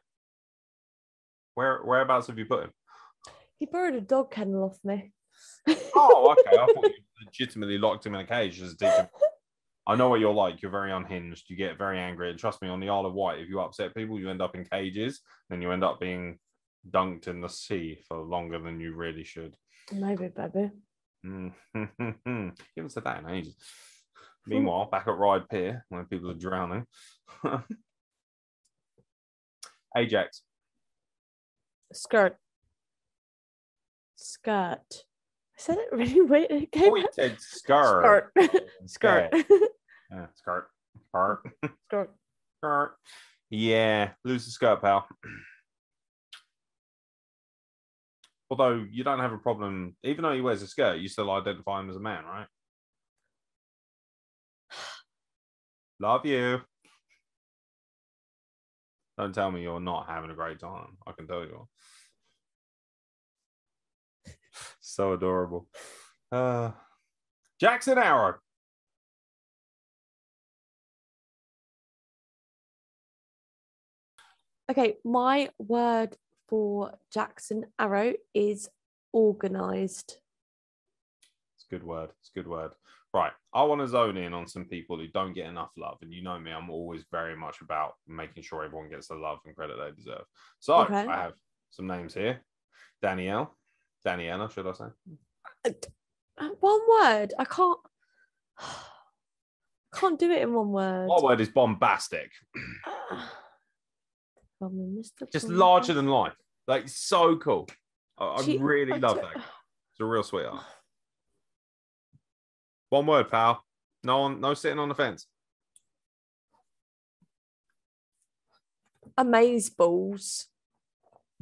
Where whereabouts have you put him? He borrowed a dog kennel off me. Oh, okay. I thought you legitimately locked him in a cage as a teacher. I know what you're like. You're very unhinged. You get very angry. And trust me, on the Isle of Wight, if you upset people, you end up in cages. Then you end up being dunked in the sea for longer than you really should. Maybe, baby. Mm. you haven't said that in ages. Meanwhile, back at Ryde Pier, when people are drowning. Ajax. Skirt. Skirt. I said it really weird. It came Oh, you out- said skirt. Skirt. Skirt. Yeah, skirt. Skirt. Skirt. Skirt. Yeah, lose the skirt, pal. Although you don't have a problem, even though he wears a skirt, you still identify him as a man, right? Love you. Don't tell me you're not having a great time. I can tell you. are. So adorable. Uh, Jackson Arrow. Okay, my word for Jackson Arrow is organized. It's a good word. It's a good word. Right. I want to zone in on some people who don't get enough love. And you know me, I'm always very much about making sure everyone gets the love and credit they deserve. So Okay. I have some names here. Danielle. Daniela, should I say? Uh, One word. I can't. Can't do it in one word. My word is bombastic. Just larger than life. Like so cool. I, I She- really I love d- that. It's a real sweetheart. One word, pal. No one, no sitting on the fence. Amaze balls.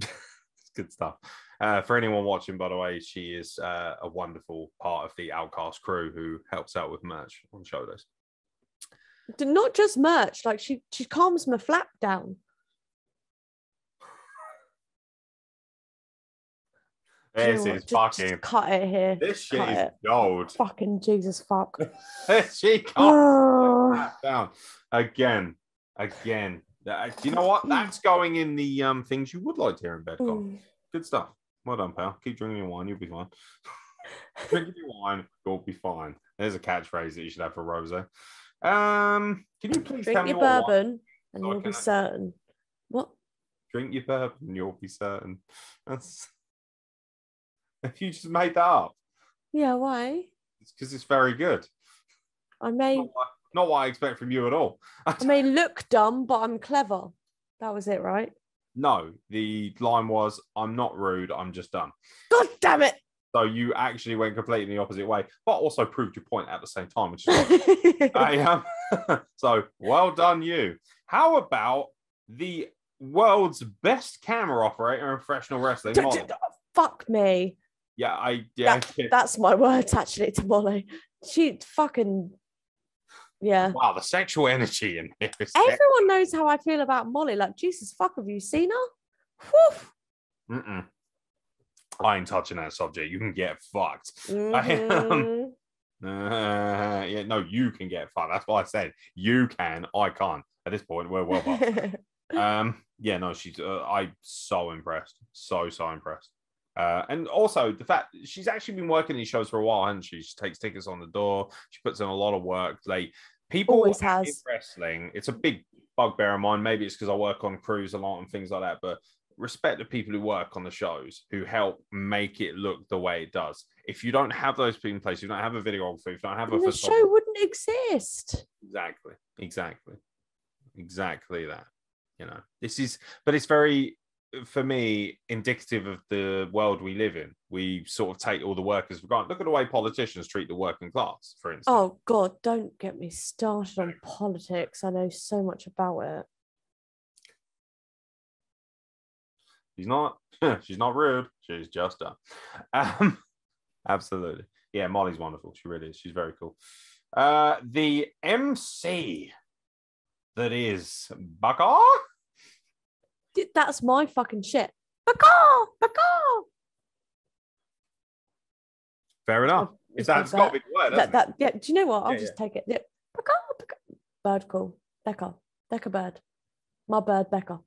It's good stuff. Uh, for anyone watching, by the way, she is uh, a wonderful part of the Outcast crew who helps out with merch on show days. Not just merch. Like she, she calms my flap down. You This know is Just- just fucking. cut it here. This shit cut is it. gold. Fucking Jesus fuck. she can't Oh, down again, again. Do you know what? That's going in the um things you would like to hear in bed. Mm. Good stuff. Well done, pal. Keep drinking your wine. You'll be fine. drinking your wine. You'll be fine. There's a catchphrase that you should have for Rose. Um, can you please tell Drink your bourbon and so you'll be can- certain. What? drink your bourbon, you'll be certain. That's if you just made that up, Yeah, why? it's because it's very good. I may Not not what I expect from you at all. I may look dumb, but I'm clever. That was it, right? No, the line was, "I'm not rude. I'm just dumb." God damn it! So you actually went completely the opposite way, but also proved your point at the same time, which is I am. Um, so well done, you. How about the world's best camera operator in professional wrestling? D- Fuck me. Yeah, I yeah. That's my words actually to Molly. She fucking yeah. wow, the sexual energy in here. Everyone knows how I feel about Molly. Like, Jesus fuck, have you seen her? Whew. Mm-mm. I ain't touching that subject. You can get fucked. I. Mhm. Uh, yeah, no, you can get fucked. That's what I said you can. I can't. At this point, we're well um, yeah, no, she's. Uh, I'm so impressed. So so impressed. Uh, and also the fact she's actually been working these shows for a while, hasn't she? She takes tickets on the door. She puts in a lot of work. Like people Always in has. wrestling. It's a big bugbear of mine. Maybe it's because I work on crews a lot and things like that. But respect the people who work on the shows who help make it look the way it does. If you don't have those people in place, you don't have a videographer, if you don't have a the show wouldn't exist. exactly, exactly, exactly that. You know, this is, but it's very, for me, indicative of the world we live in. We sort of take all the workers for granted. Look at the way politicians treat the working class, for instance. Oh God, don't get me started on politics. I know so much about it. She's not. she's not rude. She's just dumb. Um, absolutely. Yeah, Molly's wonderful. She really is. She's very cool. Uh, the MC that is. D- That's my fucking shit. Baka, baka. Fair enough. It's That's like got to be the word. That, that, yeah. Do you know what? I'll Yeah, just take it. Yeah. Baka, baka. Bird call. Becca. Becca bird. My bird, Becca.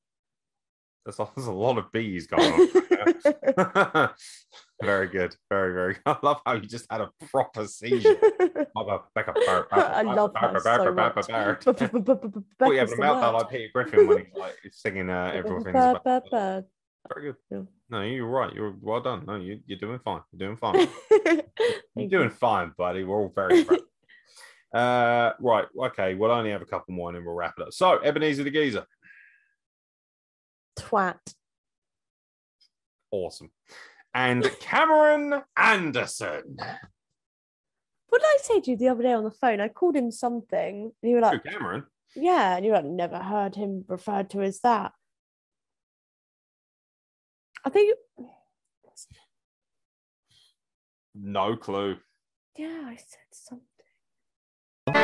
There's a, there's a lot of bees going on. very good. Very, very good. I love how you just had a proper seizure. Mother, back up, bar- bar- I love bar- so much. Oh, yeah, but that like Peter Griffin when he's like singing uh, everything's about. bird, bird. Very good. No, you're right. You're well done. No, you, you're doing fine. You're doing fine. You're doing fine, buddy. We're all very proud. uh, right. Okay. We'll only have a couple more and then we'll wrap it up. So, Ebenezer the Geezer. Twat. Awesome. And Cameron Anderson. What did I say to you the other day on the phone? I called him something, and you were like, Cameron. "Yeah," and you were like, "Never heard him referred to as that." I think, No clue. yeah, I said something.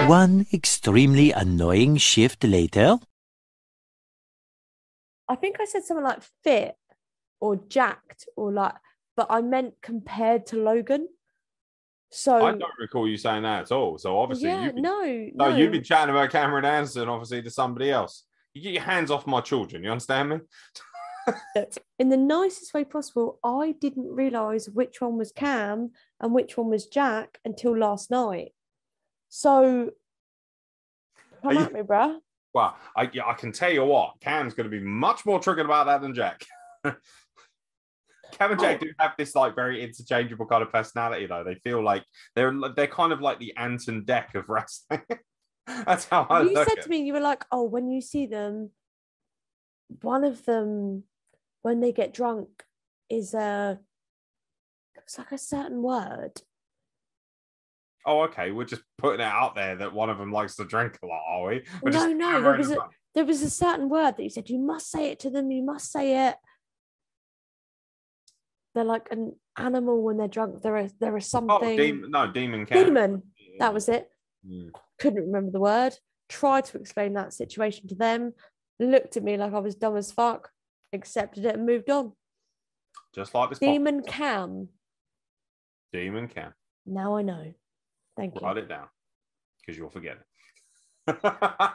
One extremely annoying shift later. I think I said something like fit or jacked or like, but I meant compared to Logan. So I don't recall you saying that at all. So obviously, yeah, been, no, no, no, you've been chatting about Cameron Anderson, obviously, to somebody else. You get your hands off my children. You understand me? in the nicest way possible. I didn't realize which one was Cam and which one was Jack until last night. So come you- at me, bruh. Well, I, yeah, I can tell you what, Cam's going to be much more triggered about that than Jack. Cam and Jack do have this like very interchangeable kind of personality, though. They feel like they're they're kind of like the Ant and Dec of wrestling. That's how I you said to me, you were like, "Oh, when you see them, one of them, when they get drunk, is a, it's like a certain word." Oh, okay. We're just putting it out there that one of them likes to drink a lot, are we? We're No, no, there was a- There was a certain word that you said you must say it to them. You must say it. They're like an animal when they're drunk. There is there is Oh, something. demon, no, demon Cam. Demon. That was it. Mm. couldn't remember the word, tried to explain that situation to them, looked at me like I was dumb as fuck, accepted it and moved on. Just like this. Demon podcast. Cam. Demon Cam. Now I know. Thank you. Write it down because you'll forget it.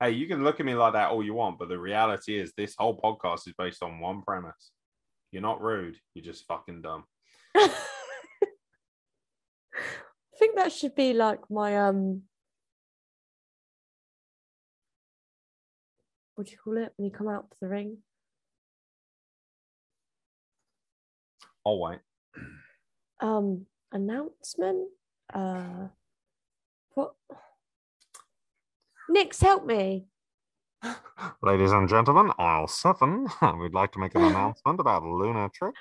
hey, you can look at me like that all you want, but the reality is this whole podcast is based on one premise. You're not rude, you're just fucking dumb. I think that should be like my um what do you call it when you come out to the ring? Oh wait. Um announcement? Uh what Nix, help me. Ladies and gentlemen, aisle seven. We'd like to make an announcement about Lunatrix.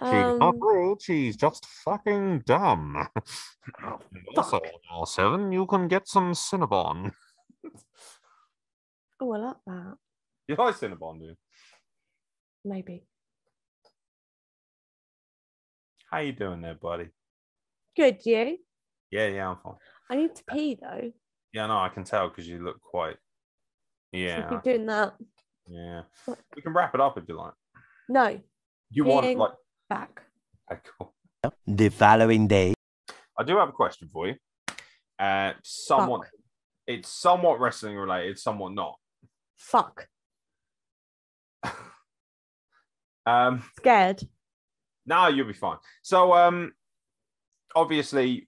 She's not Um, rude, she's just fucking dumb. oh, also, fuck. aisle seven, you can get some Cinnabon. Oh, I like that. You like Cinnabon, dude? Maybe. How you doing there, buddy? Good, you? Yeah, yeah, I'm fine. I need to pee though. Yeah, no, I can tell because you look quite. Should Yeah, be doing that. yeah. Fuck. We can wrap it up if you like. No, You want Peeing. like? back. Okay, cool. The following day. I do have a question for you. Uh, somewhat. Fuck. It's somewhat wrestling related, somewhat not. Fuck. Um, Scared. no, you'll be fine. So, um, obviously,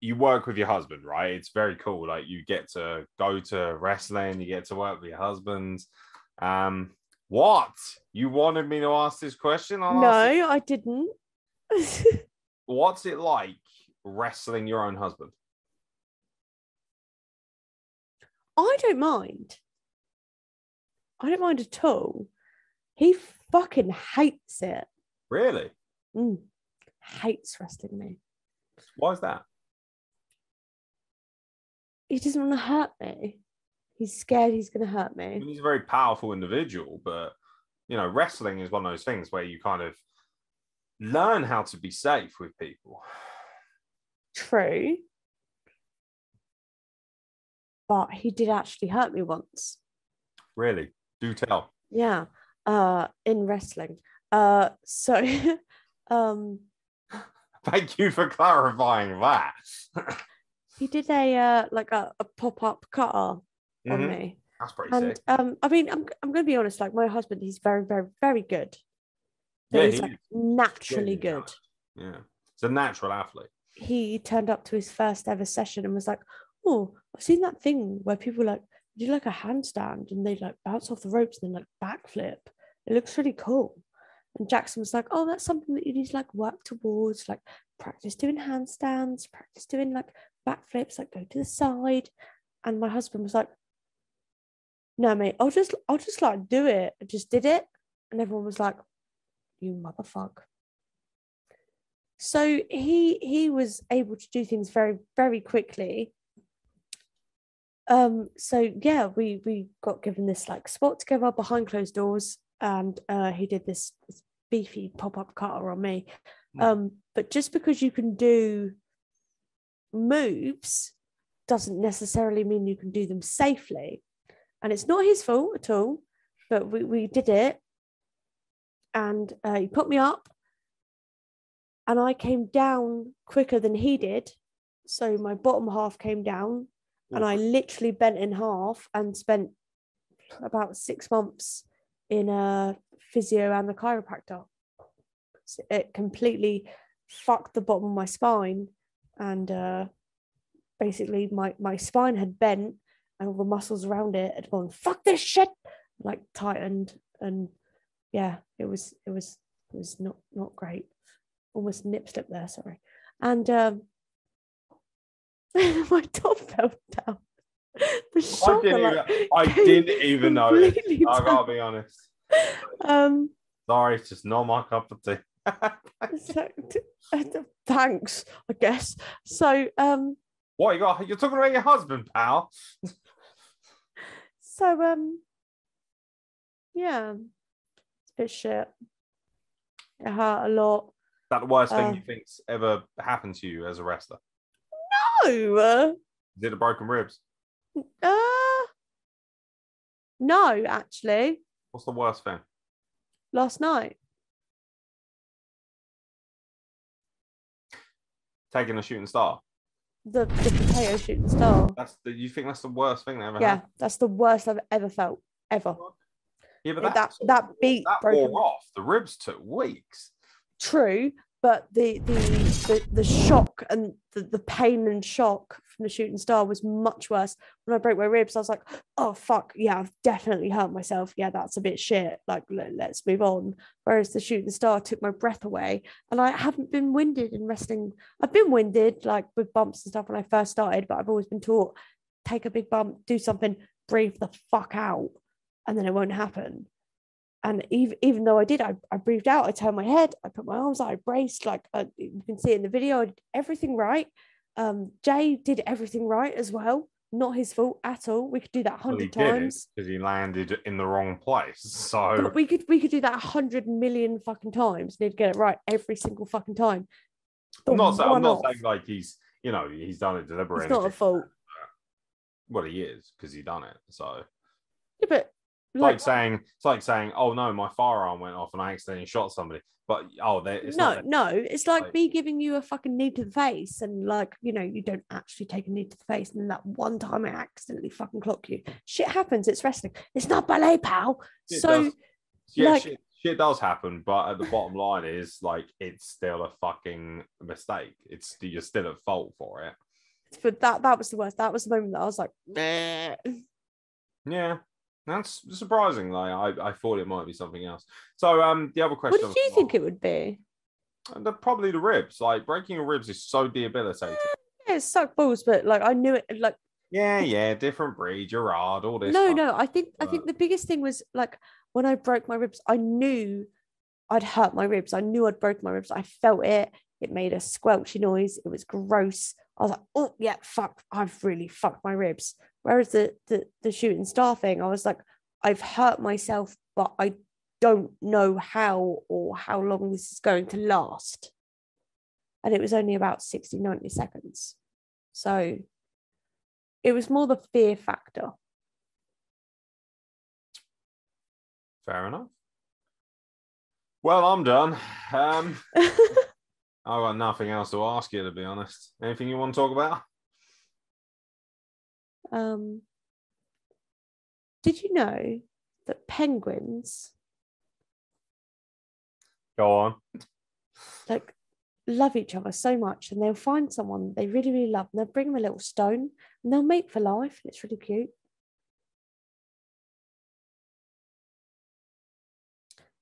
you work with your husband, right? It's very cool. Like you get to go to wrestling, you get to work with your husband. Um, what you wanted me to ask this question? I'll. No, I didn't. What's it like wrestling your own husband? I don't mind. I don't mind at all. He fucking hates it. Really? Mm. Hates wrestling me. Why is that? He doesn't want to hurt me. He's scared he's going to hurt I me. mean, he's a very powerful individual, but you know, wrestling is one of those things where you kind of learn how to be safe with people. True. But he did actually hurt me once. Really, do tell. Yeah. Uh in wrestling. Uh so um Thank you for clarifying that. he did a uh like a, a pop-up cutter on Mhm. me. That's pretty And sick. um I mean I'm I'm gonna be honest, like my husband, he's very, very, very good. Yeah, he's he like naturally Genuinely good. Yeah, it's a natural athlete. he turned up to his first ever session and was like, "Oh, I've seen that thing where people like do like a handstand and they like bounce off the ropes and then like backflip. It looks really cool." And Jackson was like, "Oh, that's something that you need to like work towards, like practice doing handstands, practice doing like backflips, like go to the side." And my husband was like, "No, mate, I'll just I'll just like do it." I just did it, and everyone was like, "You motherfucker." so he he was able to do things very very quickly um so yeah we we got given this like spot together behind closed doors and uh he did this, this beefy pop-up cutter on me Hmm. um but just because you can do moves doesn't necessarily mean you can do them safely. And it's not his fault at all but we, we did it. And uh, he put me up. And I came down quicker than he did. So my bottom half came down, and I literally bent in half and spent about six months in a physio and a chiropractor. It completely fucked the bottom of my spine, and uh, basically my my spine had bent, and all the muscles around it had gone fuck this shit, like tightened, and yeah, it was it was it was not not great almost nip slip there, sorry. And um, my top fell down. The I shocker, didn't like, even, I didn't even notice. completely I gotta be honest. Um, Sorry, it's just not my cup of tea. So, thanks, I guess. So, um, what you got? You're talking about your husband, pal. so um, yeah, it's a bit shit. It hurt a lot. Is that the worst Uh, thing you think's ever happened to you as a wrestler? No, uh, Is it broken ribs? uh, no, actually, What's the worst thing? last night. Taking a shooting star. The, the potato shooting star. That's the, you think that's the worst thing that ever Yeah, happened? that's the worst I've ever felt, ever. Yeah, but That that's, that beat that broken. wore off. The ribs took weeks. True, but the the the, the shock and the, the pain and shock from the shooting star was much worse. When I broke my ribs, I was like, "Oh fuck, yeah, I've definitely hurt myself. Yeah, that's a bit shit. Like, let, let's move on." Whereas the shooting star took my breath away, and I haven't been winded in wrestling. I've been winded like with bumps and stuff when I first started, but I've always been taught take a big bump, do something, breathe the fuck out, and then it won't happen. And even even though I did, I, I breathed out. I turned my head. I put my arms out. I braced. Like uh, you can see in the video, I did everything right. Um, Jay did everything right as well. Not his fault at all. We could do that a Well, hundred did times. because he landed in the wrong place. So But we could we could do that a hundred million fucking times. and he'd get it right every single fucking time. I'm not, saying, I'm not saying like he's, you know, he's done it deliberately. it's not a fault. Well, he is because he done it. So Yeah, but It's like, like, saying it's like saying, "Oh no, my firearm went off and I accidentally shot somebody." But oh, they- it's no, not. no, it's like, like- me giving you a fucking knee to the face, and like you know, you don't actually take a knee to the face, and then that one time I accidentally fucking clock you. Shit happens. It's wrestling. It's not ballet, pal. So does. Yeah, like- shit, shit does happen, but at the bottom line is like it's still a fucking mistake. It's you're still at fault for it. but that that was the worst. That was the moment that I was like, "Meh." Yeah, that's surprising. Like I, I thought it might be something else. So um, the other question. what did you think it would be? The, probably the ribs. Like breaking your ribs is so debilitating. Yeah, it sucked balls, but like I knew it. Like Yeah, yeah, different breed, Gerard, all this. no, fuck. no. I think I think the biggest thing was like when I broke my ribs. I knew I'd hurt my ribs. I knew I'd broken my ribs. I felt it. It made a squelchy noise. It was gross. I was like, oh yeah, fuck, I've really fucked my ribs. Whereas the the the shooting star thing, I was like, I've hurt myself, but I don't know how or how long this is going to last. And it was only about 60, 90 seconds. So it was more the fear factor. Fair enough. Well, I'm done. Um, I've got nothing else to ask you, to be honest. Anything you want to talk about? Um, did you know that penguins Go on. like love each other so much and they'll find someone they really, really love and they'll bring them a little stone and they'll mate for life and it's really cute.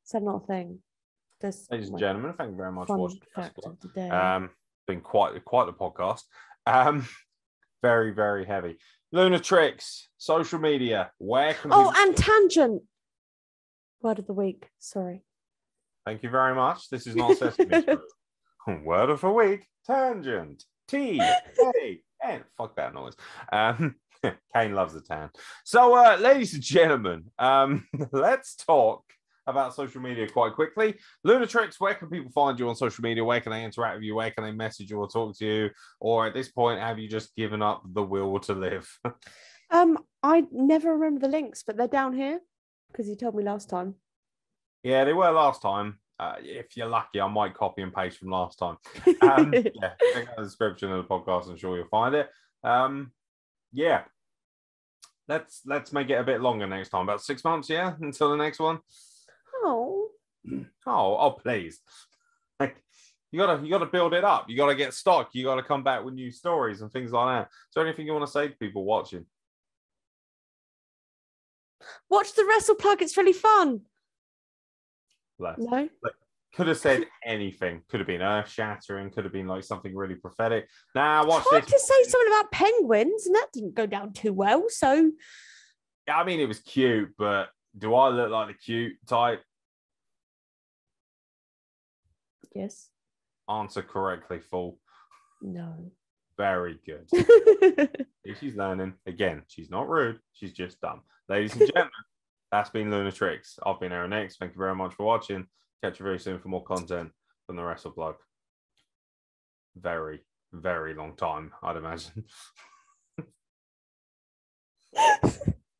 Is that not a thing? That's Ladies and gentlemen, thank you very much for watching. fact of the day. Um, been quite quite the podcast. Um, very very heavy. Lunatrix, social media. Where can oh, people- and tangent. Word of the week. Sorry. Thank you very much. This is not Sesame Street. Word of the week. Tangent. T A N. And fuck that noise. Um, Kane loves the tan. So, uh, ladies and gentlemen, um, let's talk about social media quite quickly. Lunatrix, where can people find you on social media? Where can they interact with you? Where can they message you or talk to you? Or at this point, have you just given up the will to live? Um, I never remember the links, but they're down here because you told me last time. yeah, they were last time. Uh, if you're lucky, I might copy and paste from last time. um, yeah, check out the description of the podcast. I'm sure you'll find it. Um, yeah, let's let's make it a bit longer next time. About six months, yeah, until the next one. Oh, Oh, oh, please. Like, you gotta you gotta build it up. You gotta get stock. You gotta come back with new stories and things like that. Is there anything you want to say to people watching? watch the Wrestle Plug. It's really fun. Bless. No, Could have said anything. Could have been earth shattering. Could have been like something really prophetic. Nah, watch tried this. to say something about penguins, and that didn't go down too well. So I mean, it was cute, but do I look like the cute type? Yes, Answer correctly, full. no. Very good. She's learning. Again, she's not rude. She's just dumb. Ladies and gentlemen, that's been Lunatrix. I've been Aaron X. Thank you very much for watching. Catch you very soon for more content from the Wrestle Plug. Very, very long time, I'd imagine.